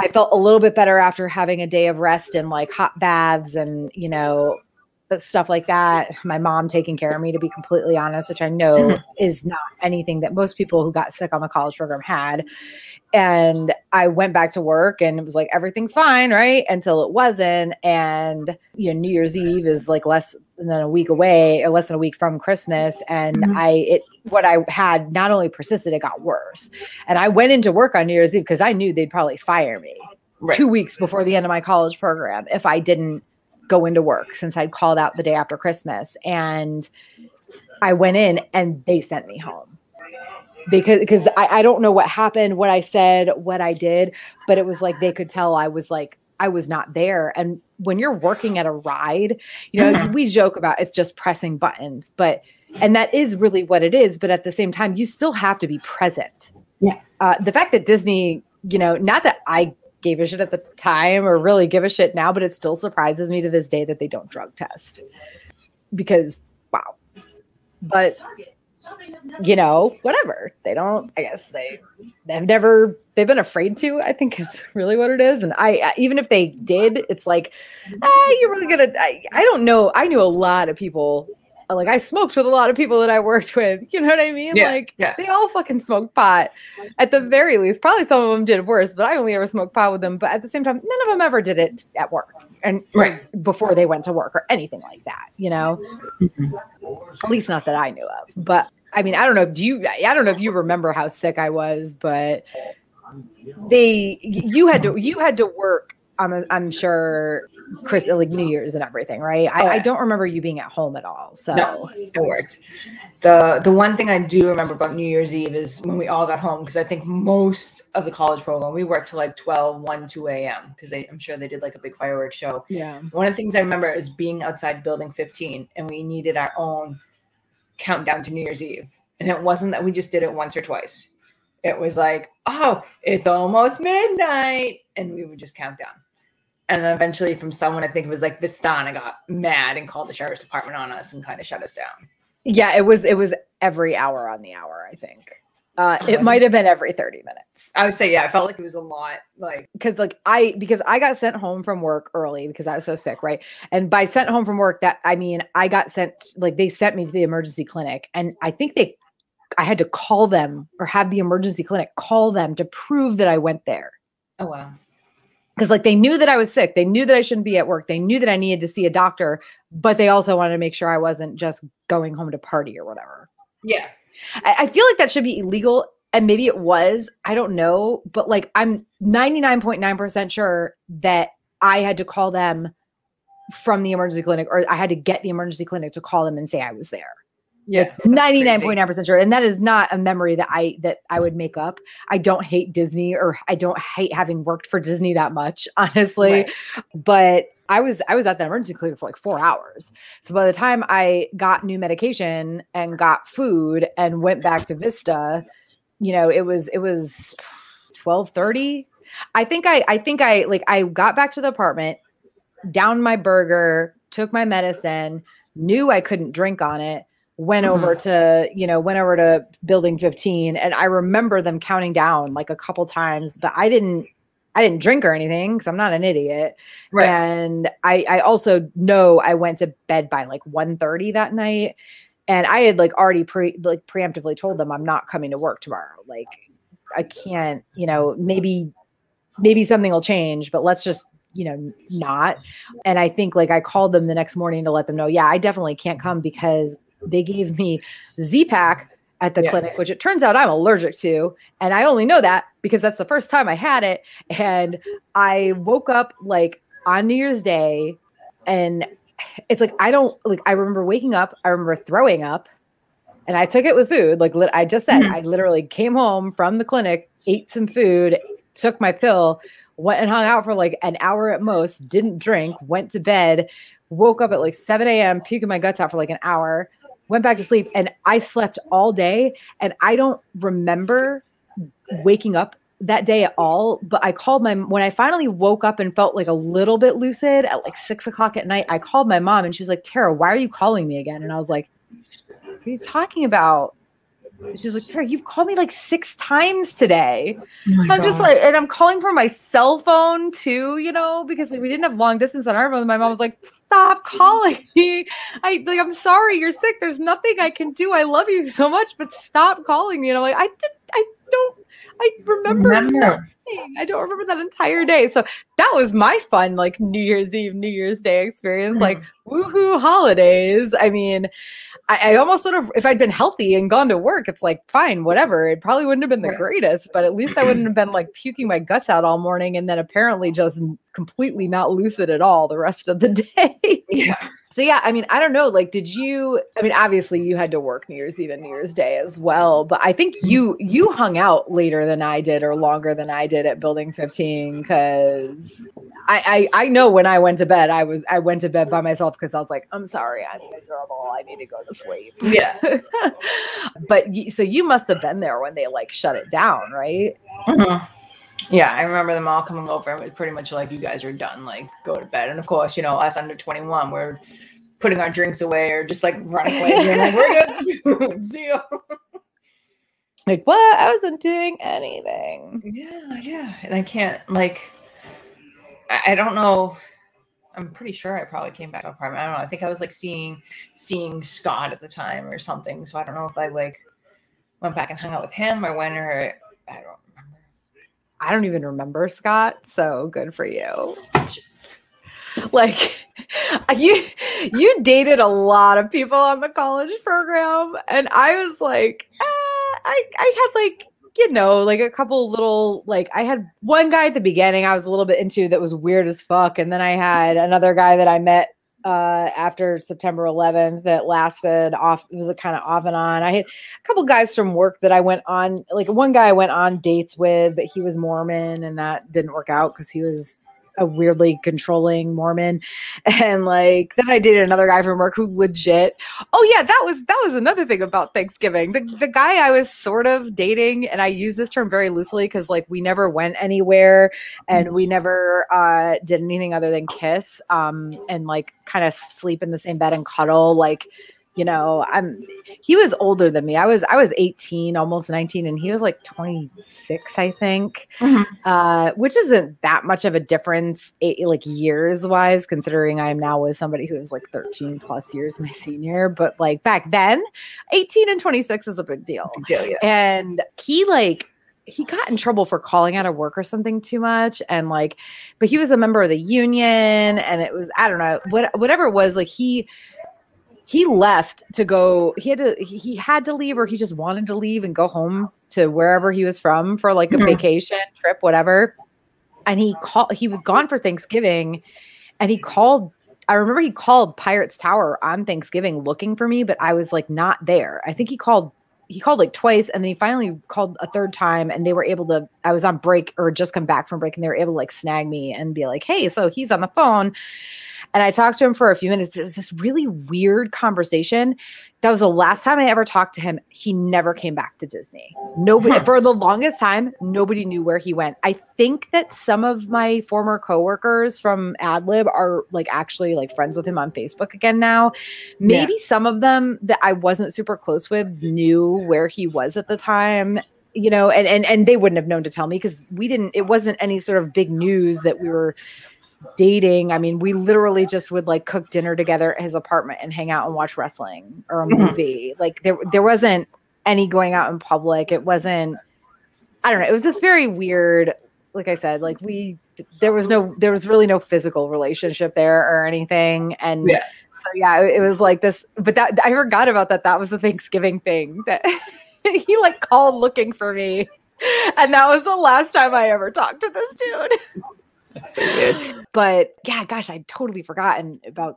S1: I felt a little bit better after having a day of rest and like hot baths and, you know, stuff like that. My mom taking care of me, to be completely honest, which I know mm-hmm. is not anything that most people who got sick on the college program had. And I went back to work and it was like, everything's fine, right? Until it wasn't. And, you know, New Year's Eve is like less than a week away, or less than a week from Christmas. And mm-hmm. I, it, what I had not only persisted, it got worse. And I went into work on New Year's Eve because I knew they'd probably fire me. Right. Two weeks before the end of my college program, if I didn't go into work since I'd called out the day after Christmas. And I went in and they sent me home because because I, I don't know what happened, what I said, what I did, but it was like they could tell I was like I was not there. And when you're working at a ride, you know, mm-hmm. we joke about it's just pressing buttons, but and that is really what it is. But at the same time, you still have to be present.
S2: Yeah.
S1: Uh, the fact that Disney, you know, not that I gave a shit at the time or really give a shit now, but it still surprises me to this day that they don't drug test because wow. But you know, whatever. They don't, I guess they they've never they've been afraid to, I think is really what it is. And I even if they did, it's like, ah, you're really gonna I, I don't know. I knew a lot of people like I smoked with a lot of people that I worked with. You know what I mean?
S2: Yeah,
S1: like
S2: yeah.
S1: they all fucking smoked pot. At the very least, probably some of them did worse, but I only ever smoked pot with them. But at the same time, none of them ever did it at work and right. before they went to work or anything like that. You know, mm-hmm. at least not that I knew of. But I mean, I don't know. Do you? I don't know if you remember how sick I was, but they you had to you had to work. I'm I'm sure Chris, like New Year's and everything, right? I, I, oh, don't remember you being at home at all. So
S2: no, it worked. The the one thing I do remember about New Year's Eve is when we all got home because I think most of the college program we worked till like 12, 1, 2 a.m. because I'm sure they did like a big fireworks show.
S1: Yeah.
S2: One of the things I remember is being outside building 15 and we needed our own countdown to New Year's Eve. And it wasn't that we just did it once or twice. It was like, oh, it's almost midnight. And we would just count down. And then eventually, from someone, I think it was like Vistana got mad and called the sheriff's department on us and kind of shut us down.
S1: Yeah, it was it was every hour on the hour, I think. Uh, it might have been every 30 minutes.
S2: I would say, yeah, I felt like it was a lot. Like,
S1: because, like, I, because I got sent home from work early because I was so sick, right? And by sent home from work, that I mean, I got sent, like, they sent me to the emergency clinic. And I think they, I had to call them or have the emergency clinic call them to prove that I went there.
S2: Oh, wow
S1: because like they knew that I was sick. They knew that I shouldn't be at work. They knew that I needed to see a doctor, but they also wanted to make sure I wasn't just going home to party or whatever.
S2: Yeah.
S1: I, I feel like that should be illegal. And maybe it was. I don't know. But like I'm 99.9% sure that I had to call them from the emergency clinic or I had to get the emergency clinic to call them and say I was there.
S2: Yeah.
S1: 99.9% sure. And that is not a memory that I that I would make up. I don't hate Disney or I don't hate having worked for Disney that much, honestly. Right. But I was I was at the emergency clinic for like 4 hours. So by the time I got new medication and got food and went back to Vista, you know, it was it was 12:30. I think I I think I like I got back to the apartment, downed my burger, took my medicine, knew I couldn't drink on it went mm-hmm. over to you know went over to building 15 and i remember them counting down like a couple times but i didn't i didn't drink or anything because i'm not an idiot right. and i i also know i went to bed by like 1.30 that night and i had like already pre like preemptively told them i'm not coming to work tomorrow like i can't you know maybe maybe something will change but let's just you know, not. And I think like I called them the next morning to let them know, yeah, I definitely can't come because they gave me Z-Pak at the yeah. clinic, which it turns out I'm allergic to. And I only know that because that's the first time I had it. And I woke up like on New Year's Day and it's like I don't like I remember waking up, I remember throwing up, and I took it with food. Like I just said, mm-hmm. I literally came home from the clinic, ate some food, took my pill, went and hung out for like an hour at most, didn't drink, went to bed, woke up at like 7 a.m., puking my guts out for like an hour, went back to sleep, and I slept all day. And I don't remember waking up that day at all. But I called my when I finally woke up and felt like a little bit lucid at like six o'clock at night. I called my mom and she was like, Tara, why are you calling me again? And I was like, What are you talking about? She's like, Tara, you've called me like six times today. Oh I'm God. just like, and I'm calling from my cell phone too, you know, because like, we didn't have long distance on our phone. My mom was like, stop calling me. I like, I'm sorry, you're sick. There's nothing I can do. I love you so much, but stop calling me. And I'm like, I did, I don't I remember, remember. I don't remember that entire day. So that was my fun, like New Year's Eve, New Year's Day experience. Like woohoo holidays. I mean, I, I, almost sort of if I'd been healthy and gone to work, it's like fine, whatever. It probably wouldn't have been the greatest, but at least I wouldn't have been like puking my guts out all morning and then apparently just completely not lucid at all the rest of the day.
S2: yeah.
S1: So yeah, I mean, I don't know. Like, did you? I mean, obviously you had to work New Year's Eve and New Year's Day as well, but I think you you hung out later than I did or longer than I did at Building 15 because I, I I know when I went to bed, I was I went to bed by myself because I was like, I'm sorry, I'm miserable. I need to go to sleep.
S2: Yeah.
S1: but so you must have been there when they like shut it down, right? Mm-hmm.
S2: Yeah, I remember them all coming over and it was pretty much like you guys are done, like go to bed. And of course, you know, us under 21, we're putting our drinks away or just like running away. And like, we're good. See you.
S1: Like, what? I wasn't doing anything.
S2: Yeah, yeah. And I can't like I, I don't know. I'm pretty sure I probably came back to apartment. I don't know. I think I was like seeing seeing Scott at the time or something. So I don't know if I like went back and hung out with him or when or I don't
S1: I don't even remember Scott. So good for you. like you you dated a lot of people on the college program and I was like eh, I I had like you know like a couple little like I had one guy at the beginning I was a little bit into that was weird as fuck and then I had another guy that I met uh, after September 11th that lasted off. It was a kind of off and on. I had a couple guys from work that I went on, like one guy I went on dates with, but he was Mormon and that didn't work out because he was a weirdly controlling Mormon. And like then I dated another guy from work who legit oh yeah, that was that was another thing about Thanksgiving. The the guy I was sort of dating, and I use this term very loosely because like we never went anywhere and we never uh did anything other than kiss um and like kind of sleep in the same bed and cuddle like you know i'm he was older than me i was i was 18 almost 19 and he was like 26 i think mm-hmm. uh, which isn't that much of a difference it, like years wise considering i'm now with somebody who is like 13 plus years my senior but like back then 18 and 26 is a big deal,
S2: big deal yeah.
S1: and he like he got in trouble for calling out of work or something too much and like but he was a member of the union and it was i don't know what whatever it was like he he left to go he had to he had to leave or he just wanted to leave and go home to wherever he was from for like a mm-hmm. vacation trip whatever. And he called he was gone for thanksgiving and he called i remember he called pirates tower on thanksgiving looking for me but i was like not there. I think he called he called like twice and then he finally called a third time and they were able to i was on break or just come back from break and they were able to like snag me and be like hey so he's on the phone and I talked to him for a few minutes, but it was this really weird conversation. That was the last time I ever talked to him. He never came back to Disney. Nobody, huh. for the longest time, nobody knew where he went. I think that some of my former coworkers from AdLib are like actually like friends with him on Facebook again now. Maybe yeah. some of them that I wasn't super close with knew where he was at the time you know and and and they wouldn't have known to tell me because we didn't it wasn't any sort of big news that we were dating. I mean, we literally just would like cook dinner together at his apartment and hang out and watch wrestling or a mm-hmm. movie. like there there wasn't any going out in public. It wasn't I don't know. It was this very weird like I said, like we there was no there was really no physical relationship there or anything, and
S2: Yeah.
S1: so yeah, it, it was like this. But that I forgot about that. That was the Thanksgiving thing that he like called looking for me, and that was the last time I ever talked to this dude.
S2: So good.
S1: But yeah, gosh, I'd totally forgotten about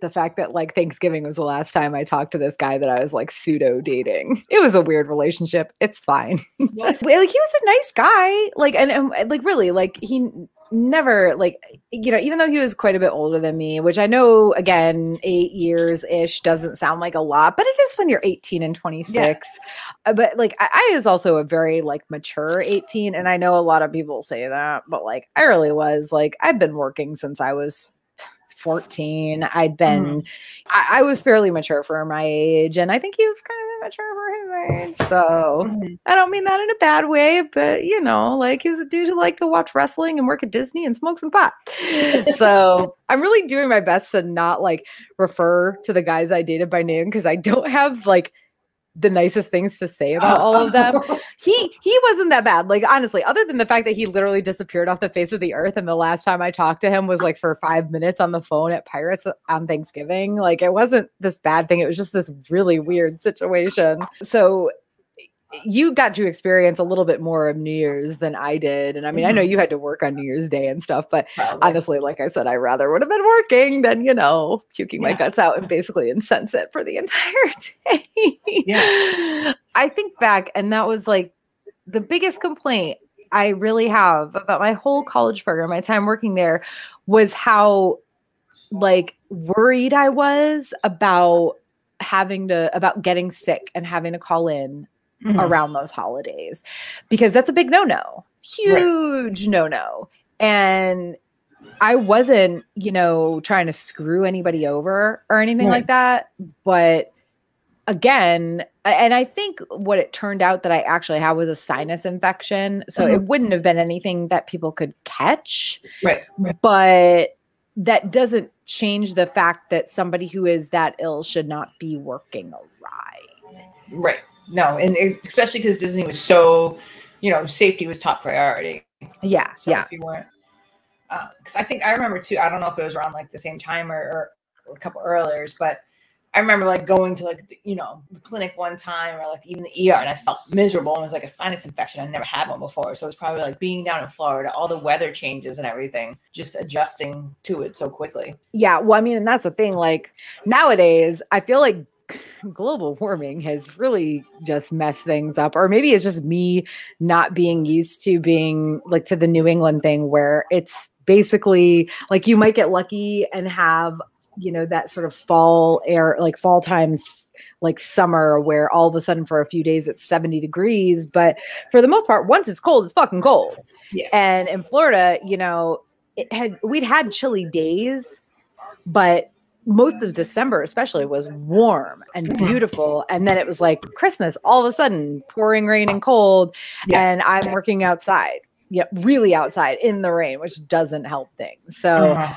S1: the fact that like Thanksgiving was the last time I talked to this guy that I was like pseudo dating. It was a weird relationship. It's fine.
S2: Well,
S1: like he was a nice guy like and, and like really like he never like you know even though he was quite a bit older than me which i know again eight years ish doesn't sound like a lot but it is when you're 18 and 26 Uh, but like I, I was also a very like mature 18 and i know a lot of people say that but like i really was. Like i've been working since i was 14 i'd been I, I was fairly mature for my age and i think he was kind of mature for his age so
S2: Mhm.
S1: I don't mean that in a bad way, but you know, like he was a dude who liked to watch wrestling and work at Disney and smoke some pot. so I'm really doing my best to not like refer to the guys I dated by name because I don't have like the nicest things to say about all of them. He he wasn't that bad. Like honestly, other than the fact that he literally disappeared off the face of the earth and the last time I talked to him was like for 5 minutes on the phone at Pirates on Thanksgiving. Like it wasn't this bad thing. It was just this really weird situation. So you got to experience a little bit more of New Year's than I did. And I mean, I know mm-hmm. you had to work on New Year's Day and stuff, but
S2: Probably.
S1: honestly, like I said, I rather would have been working than, you know, puking my guts out and basically incense it for the entire day.
S2: Yeah.
S1: I think back, and that was like the biggest complaint I really have about my whole college program, my time working there, was how like worried I was about having to about getting sick and having to call in
S2: Mhm.
S1: around those holidays because that's a big no-no huge no-no and i wasn't you know trying to screw anybody over or anything
S2: Right.
S1: like that but again and i think what it turned out that i actually had was a sinus infection so it wouldn't have been anything that people could catch
S2: Right. right.
S1: but that doesn't change the fact that somebody who is that ill should not be working awry
S2: Right. No, and it, especially because Disney was so, you know, safety was top priority.
S1: yeah
S2: So
S1: yeah
S2: if you weren't, because I think I remember too. I don't know if it was around like the same time or, or, or a couple earlier, but I remember like going to like the, you know the clinic one time or like even the ER, and I felt miserable. And it was like a sinus infection. I never had one before, so it was probably like being down in Florida, all the weather changes and everything, just adjusting to it so quickly.
S1: Yeah, well, I mean, and that's the thing. Like nowadays, I feel like global warming has really just messed things up, or maybe it's just me not being used to being like to the New England thing where it's basically like you might get lucky and have you know that sort of fall air like fall times like summer where all of a sudden for a few days it's 70 degrees but for the most part once it's cold it's fucking cold
S2: Yeah.
S1: and in florida you know it had we'd had chilly days but most of december especially was warm and beautiful and then it was like christmas all of a sudden pouring rain and cold
S2: Yeah.
S1: and i'm working outside yeah really outside in the rain which doesn't help things so
S2: Uh,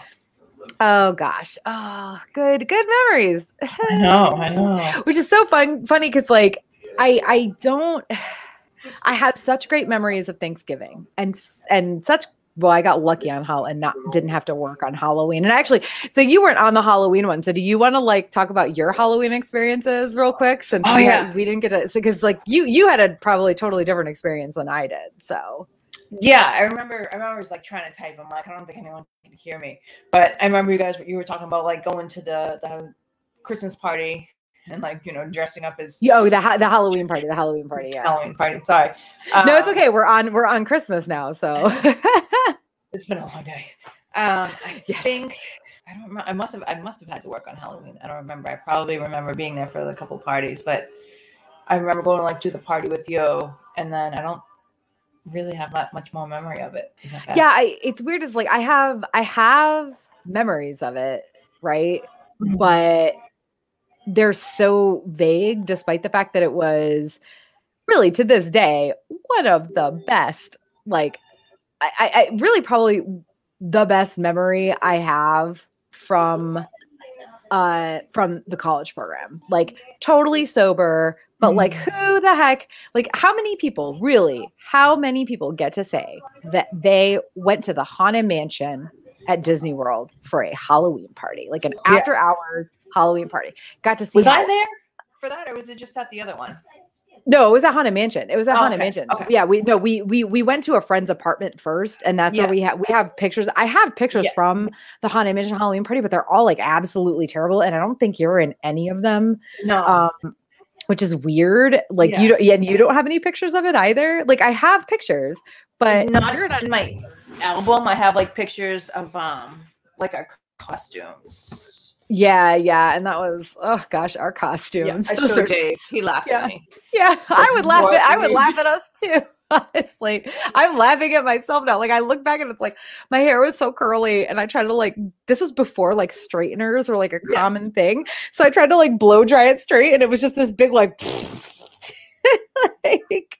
S1: oh gosh oh good good memories
S2: I know, I know.
S1: which is so fun funny because like i i don't i have such great memories of thanksgiving and and such well i got lucky on hall and not didn't have to work on halloween and actually so you weren't on the halloween one so do you want to like talk about your halloween experiences real quick since
S2: Oh,
S1: we,
S2: yeah.
S1: had, we didn't get to because like you you had a probably totally different experience than i did so
S2: Yeah, I remember. I remember I was like trying to type. I'm like, I don't think anyone can hear me. But I remember you guys. You were talking about like going to the the Christmas party and like you know dressing up as
S1: oh the, ha- the halloween party the halloween party yeah
S2: Halloween party. Sorry.
S1: no it's
S2: Um,
S1: okay we're on we're on christmas now so
S2: It's been a long day. Um, I
S1: Yes.
S2: think I don't remember. I must have. I must have had to work on Halloween. I don't remember. I probably remember being there for a couple parties, but I remember going to like do the party with you, and then I don't really have that much more memory of it. that
S1: yeah I, it's weird it's like i have i have memories of it right
S2: Mhm.
S1: but they're so vague despite the fact that it was really to this day one of the best like i i, really probably the best memory i have from uh from the college program like totally sober But like,
S2: Mhm.
S1: who the heck? Like, how many people really? How many people get to say that they went to the haunted mansion at Disney World for a Halloween party, like an after hours Halloween party? Got to see.
S2: Was I there for that, or was it just at the other one?
S1: No, it was at haunted mansion. It was at
S2: Oh,
S1: haunted
S2: okay,
S1: mansion.
S2: okay.
S1: Yeah, we no, we we we went to a friend's apartment first, and that's
S2: Yeah.
S1: where we have we have pictures. I have pictures
S2: Yes.
S1: from the haunted mansion Halloween party, but they're all like absolutely terrible, and I don't think you're in any of them.
S2: No.
S1: um which is weird like
S2: Yeah.
S1: you don't yeah, and you don't have any pictures of it either like i have pictures but
S2: not
S1: you're not
S2: in my album. I have like pictures of um like our costumes.
S1: yeah yeah and that was oh gosh our
S2: Yeah,
S1: costumes
S2: I
S1: Those
S2: showed
S1: are-
S2: Dave. He laughed
S1: Yeah.
S2: at me.
S1: yeah i would laugh at i would laugh at us too honestly i'm laughing at myself now like i look back and it's like my hair was so curly and i tried to like this was before like straighteners were like a
S2: Yeah.
S1: common thing so i tried to like blow dry it straight and it was just this big like like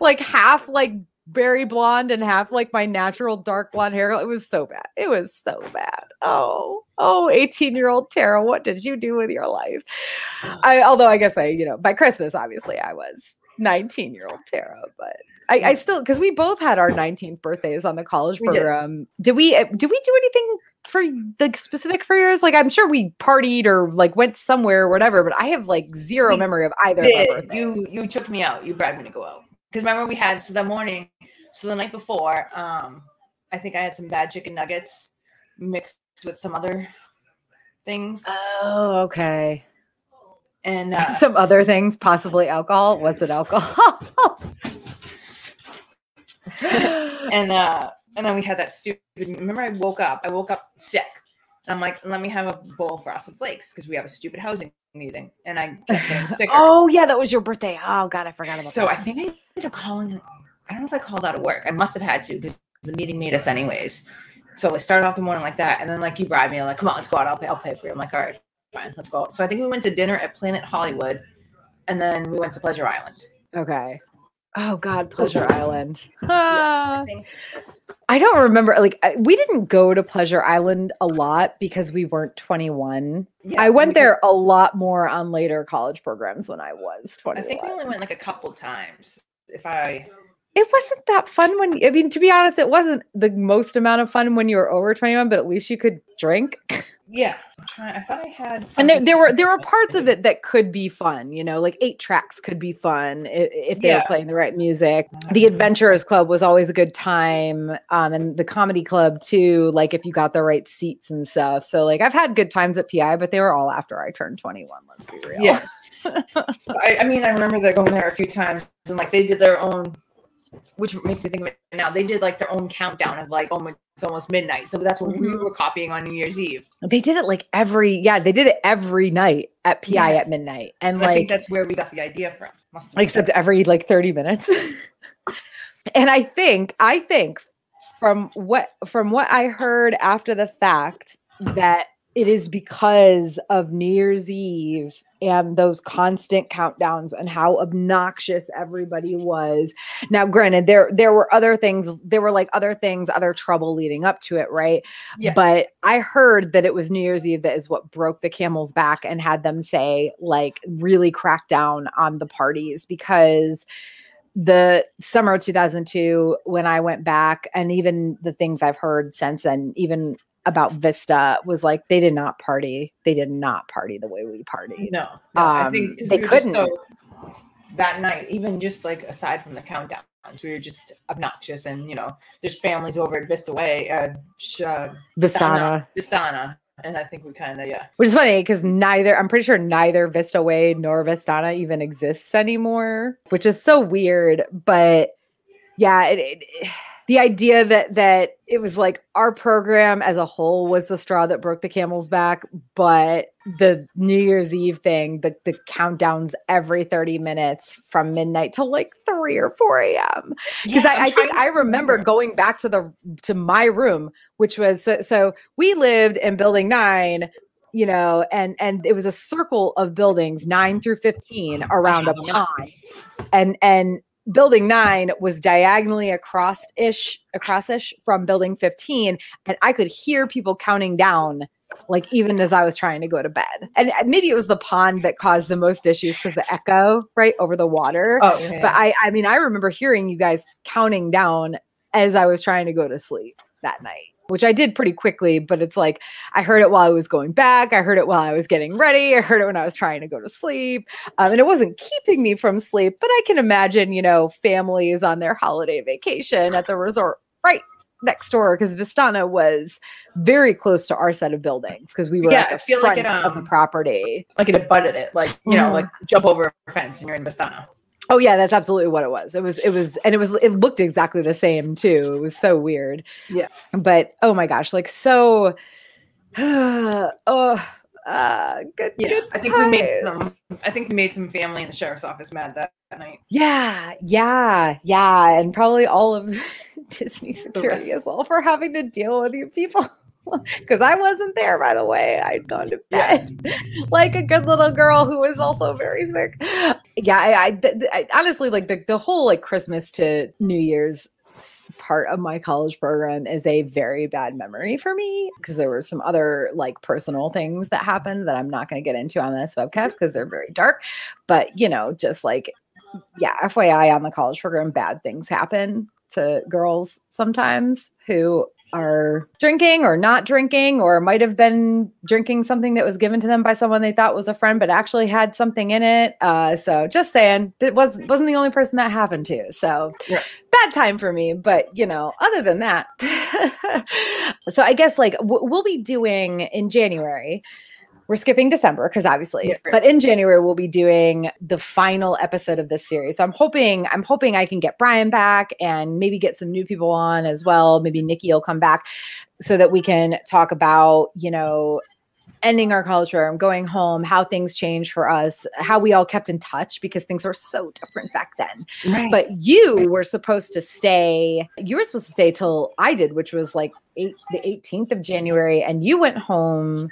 S1: like half like very blonde and half like my natural dark blonde hair. It was so bad. It was so bad. Oh, oh, 18 year old Tara, what did you do with your life? I, although I guess by, you know, by Christmas, obviously I was 19 year old Tara, but I, I still, cause we both had our 19th birthdays on the college
S2: We did.
S1: program. Did. we, uh, did we do anything for the specific for yours? Like, I'm sure we partied or like went somewhere or whatever, but I have like zero
S2: We
S1: memory of either
S2: Did
S1: of
S2: you you took me out? You bribed me to go out because remember we had so that morning, so the night before, um, I think I had some bad chicken nuggets mixed with some other things,
S1: Oh, okay.
S2: and uh,
S1: Some other things, possibly alcohol. Was it alcohol?
S2: and uh and then we had that stupid remember i woke up i woke up sick i'm like let me have a bowl of frosted flakes because we have a stupid housing meeting and i kept getting sicker
S1: oh yeah, that was your birthday. Oh god, I forgot about
S2: so
S1: that.
S2: So I think i ended up calling i don't know if i called out of work i must have had to because the meeting made us anyways so i started off the morning like that and then like you bribed me I'm like come on let's go out i'll pay i'll pay for you i'm like all right fine let's go so i think we went to dinner at planet hollywood and then we went to pleasure island
S1: okay. Oh god, Pleasure Island.
S2: I
S1: Ah.
S2: think that's-
S1: I don't remember. Like I- we didn't go to Pleasure Island a lot because we weren't 21.
S2: yeah,
S1: I went
S2: we-
S1: there a lot more on later college programs when I was
S2: i think we only went like a couple times if i
S1: it wasn't that fun when I mean to be honest, it wasn't the most amount of fun when you were over 21, but at least you could drink.
S2: Yeah, I'm trying. I thought I had.
S1: and there, there were there were parts of it that could be fun you know like eight tracks could be fun if, if they were playing the right music the adventurers club was always a good time um and the comedy club too like if you got the right seats and stuff so like i've had good times at pi but they were all after i turned 21 let's be real
S2: Yeah. I, I mean, I remember that going there a few times, and like they did their own, which makes me think of it now. They did like their own countdown of like, oh it's almost midnight. So that's what we
S1: Mhm.
S2: were copying on New Year's Eve.
S1: they did it like every yeah they did it every night at pi
S2: Yes.
S1: at midnight and
S2: And I think
S1: like
S2: that's where we got the idea from.
S1: Except every like 30 minutes and i think i think from what from what i heard after the fact that it is because of new year's eve and those constant countdowns and how obnoxious everybody was now granted there there were other things there were like other things other trouble leading up to it right
S2: Yeah.
S1: but i heard that it was new year's eve that is what broke the camel's back and had them say like really crack down on the parties because the summer of 2002 when i went back and even the things i've heard since then even about vista was like they did not party they did not party the way we party.
S2: no, no I think
S1: they
S2: we
S1: couldn't.
S2: so- that night, even just like aside from the countdowns, we were just obnoxious, and you know, there's families over at Vista Way, uh, uh,
S1: vistana
S2: Vistana, and I think we kind of yeah.
S1: which is funny because neither i'm pretty sure neither vista way nor vistana even exists anymore which is so weird but yeah it, it- the idea that that it was like our program as a whole was the straw that broke the camel's back but the new year's eve thing the, the countdowns every 30 minutes from midnight till like 3 or 4 a.m because
S2: Yeah,
S1: I,
S2: I'm
S1: think I
S2: to
S1: remember going back to the to my room, which was so, so we lived in building nine, you know, and and it was a circle of buildings nine through fifteen around a pond, and and building nine was diagonally across ish across ish from building fifteen, and I could hear people counting down like even as I was trying to go to bed. And uh, maybe it was the pond that caused the most issues because the echo right over the water.
S2: Oh, yeah.
S1: But I, I mean, I remember hearing you guys counting down as I was trying to go to sleep that night, which I did pretty quickly. But it's like I heard it while I was going back. I heard it while I was getting ready. I heard it when I was trying to go to sleep. Um, and it wasn't keeping me from sleep, but I can imagine, you know, families on their holiday vacation at the resort right next door because Vistana was very close to our set of buildings because we were
S2: Yeah,
S1: at the
S2: feel like
S1: front
S2: it,
S1: of the
S2: um,
S1: property.
S2: like it abutted it, like you know,
S1: Mhm.
S2: like jump over a fence and you're in Vistana.
S1: Oh yeah, that's absolutely what it was. It was it was and it was it looked exactly the same too. It was so weird.
S2: Yeah.
S1: But oh my gosh, like so oh uh good
S2: Yeah,
S1: good
S2: I think we made some. I think we made some family in the sheriff's office mad that, that night.
S1: Yeah, yeah, yeah, and probably all of Disney security as well for having to deal with you people. Because I wasn't there, by the way. I'd gone to bed like a good little girl who was also very sick. Yeah, I, I, I honestly like the, the whole like Christmas to New Year's part of my college program is a very bad memory for me because there were some other like personal things that happened that I'm not going to get into on this webcast because they're very dark. But you know, just like yeah, FYI on the college program, bad things happen to girls sometimes who are drinking or not drinking or might have been drinking something that was given to them by someone they thought was a friend but actually had something in it. Uh so just saying it was wasn't the only person that happened to. So
S2: Yeah.
S1: bad time for me but you know other than that. So i guess like w- we'll be doing in january we're skipping December because obviously,
S2: Yeah.
S1: but in January we'll be doing the final episode of this series. So I'm hoping I'm hoping I can get Brian back and maybe get some new people on as well. Maybe Nikki will come back so that we can talk about, you know, ending our college program, going home, how things changed for us, how we all kept in touch because things were so different back then.
S2: Right.
S1: But you were supposed to stay, you were supposed to stay till I did, which was like eight, the 18th of January, and you went home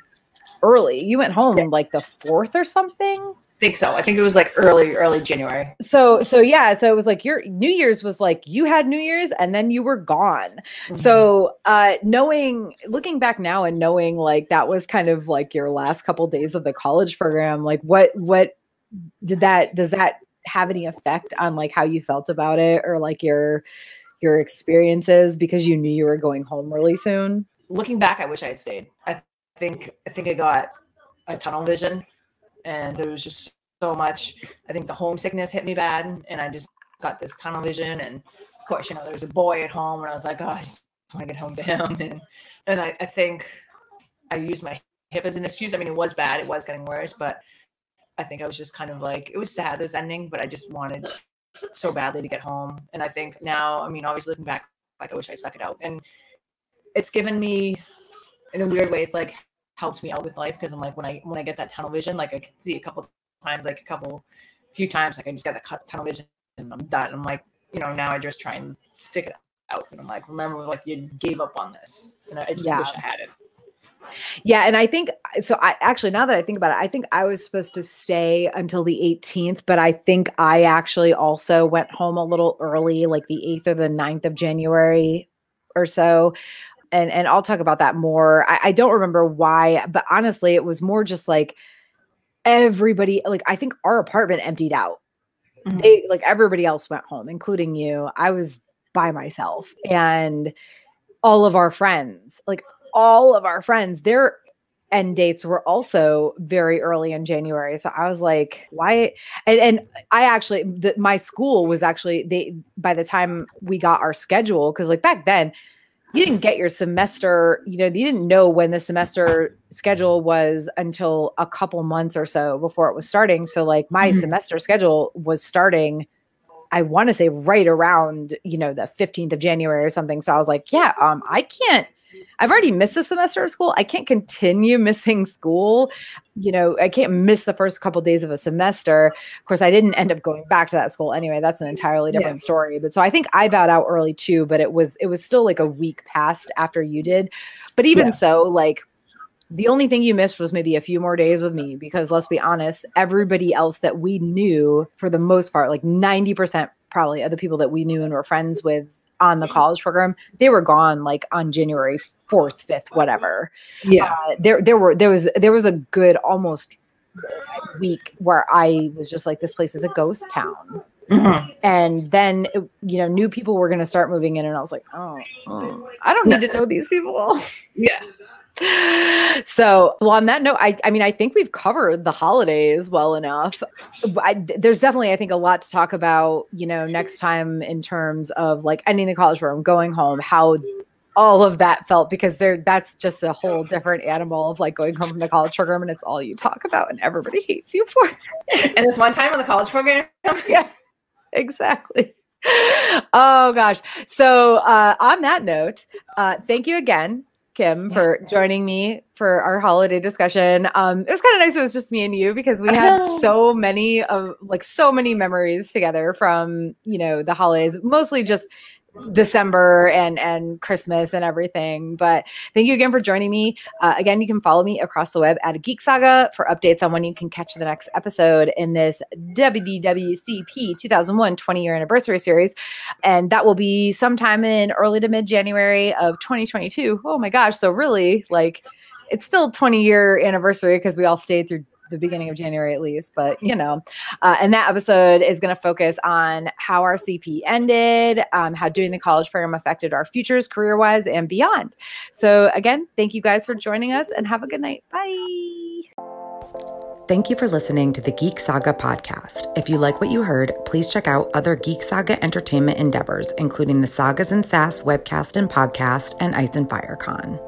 S1: early. You went home like the 4th or something.
S2: think so. I think it was like early, early January.
S1: So, so yeah, so it was like your New Year's was like you had New Year's and then you were gone.
S2: Mm-hmm.
S1: So, uh, knowing, looking back now and knowing like that was kind of like your last couple days of the college program, like what, what did that, does that have any effect on like how you felt about it or like your, your experiences because you knew you were going home really soon?
S2: looking back, I wish I had stayed. I think I think I got a tunnel vision, and there was just so much. I think the homesickness hit me bad, and I just got this tunnel vision. And of course, you know, there was a boy at home, and I was like, oh, I just want to get home to him. And and I, I think I used my hip as an excuse. I mean, it was bad; it was getting worse, but I think I was just kind of like, it was sad this ending, but I just wanted so badly to get home. And I think now, I mean, obviously looking back, like I wish I stuck it out. And it's given me in a weird way, it's like helped me out with life because I'm like when I when I get that tunnel vision, like I can see a couple times, like a couple few times, like I just got that tunnel vision and I'm done. I'm like, you know, now I just try and stick it out. And I'm like, remember, like you gave up on this. And I, just
S1: Yeah.
S2: wish I had it.
S1: Yeah, and I think so. I actually, now that I think about it, I think I was supposed to stay until the 18th, but I think I actually also went home a little early, like the 8th or the 9th of January or so. And and I'll talk about that more. I, I don't remember why, but honestly, it was more just like everybody, like I think our apartment emptied out.
S2: Mhm.
S1: They like everybody else went home, including you. I was by myself and all of our friends, like all of our friends, their end dates were also very early in January. So I was like, why? And, and I actually, the, my school was actually, they, by the time we got our schedule, because like back then, you didn't get your semester, you know, you didn't know when the semester schedule was until a couple months or so before it was starting. So like my
S2: Mhm.
S1: semester schedule was starting I want to say right around, you know, the 15th of January or something. So I was like, yeah, um, I can't, I've already missed a semester of school. I can't continue missing school. You know, I can't miss the first couple days of a semester. Of course, I didn't end up going back to that school anyway. That's an entirely
S2: Yeah.
S1: different story. But so I think I bowed out early too, but it was it was still like a week past after you did. But even
S2: Yeah.
S1: so, like the only thing you missed was maybe a few more days with me because let's be honest, everybody else that we knew for the most part, like 90% probably of the people that we knew and were friends with on the college program, they were gone like on January 4th, 5th, whatever.
S2: Yeah.
S1: Uh, there there were there was there was a good almost week where I was just like this place is a ghost town.
S2: Mhm.
S1: And then it- you know new people were going to start moving in and I was like, "Oh, oh, I don't need to know these people."
S2: Yeah.
S1: So well on that note I, I mean i think we've covered the holidays well enough. I, there's definitely i think a lot to talk about you know next time in terms of like ending the college program going home how all of that felt because there that's just a whole different animal of like going home from the college program and it's all you talk about and everybody hates you for it.
S2: And this one time on the college program,
S1: yeah exactly. Oh gosh. So uh, on that note uh, thank you again kim for joining me for our holiday discussion. Um, it was kind of nice it was just me and you because we had so many of like so many memories together from you know the holidays mostly just December and and Christmas and everything. But thank you again for joining me. Uh, again, you can follow me across the web at Geek Saga for updates on when you can catch the next episode in this WDWCP 2001 20 year anniversary series, and that will be sometime in early to mid January of 2022. Oh my gosh! So really, like. It's still 20 year anniversary because we all stayed through the beginning of January at least, but you know, uh, and that episode is going to focus on how our CP ended, um, how doing the college program affected our futures career wise and beyond. So, again, thank you guys for joining us and have a good night. Bye. Thank you for listening to the Geek Saga podcast. If you like what you heard, please check out other Geek Saga entertainment endeavors, including the Sagas and Sass webcast and podcast and Ice and Fire Con.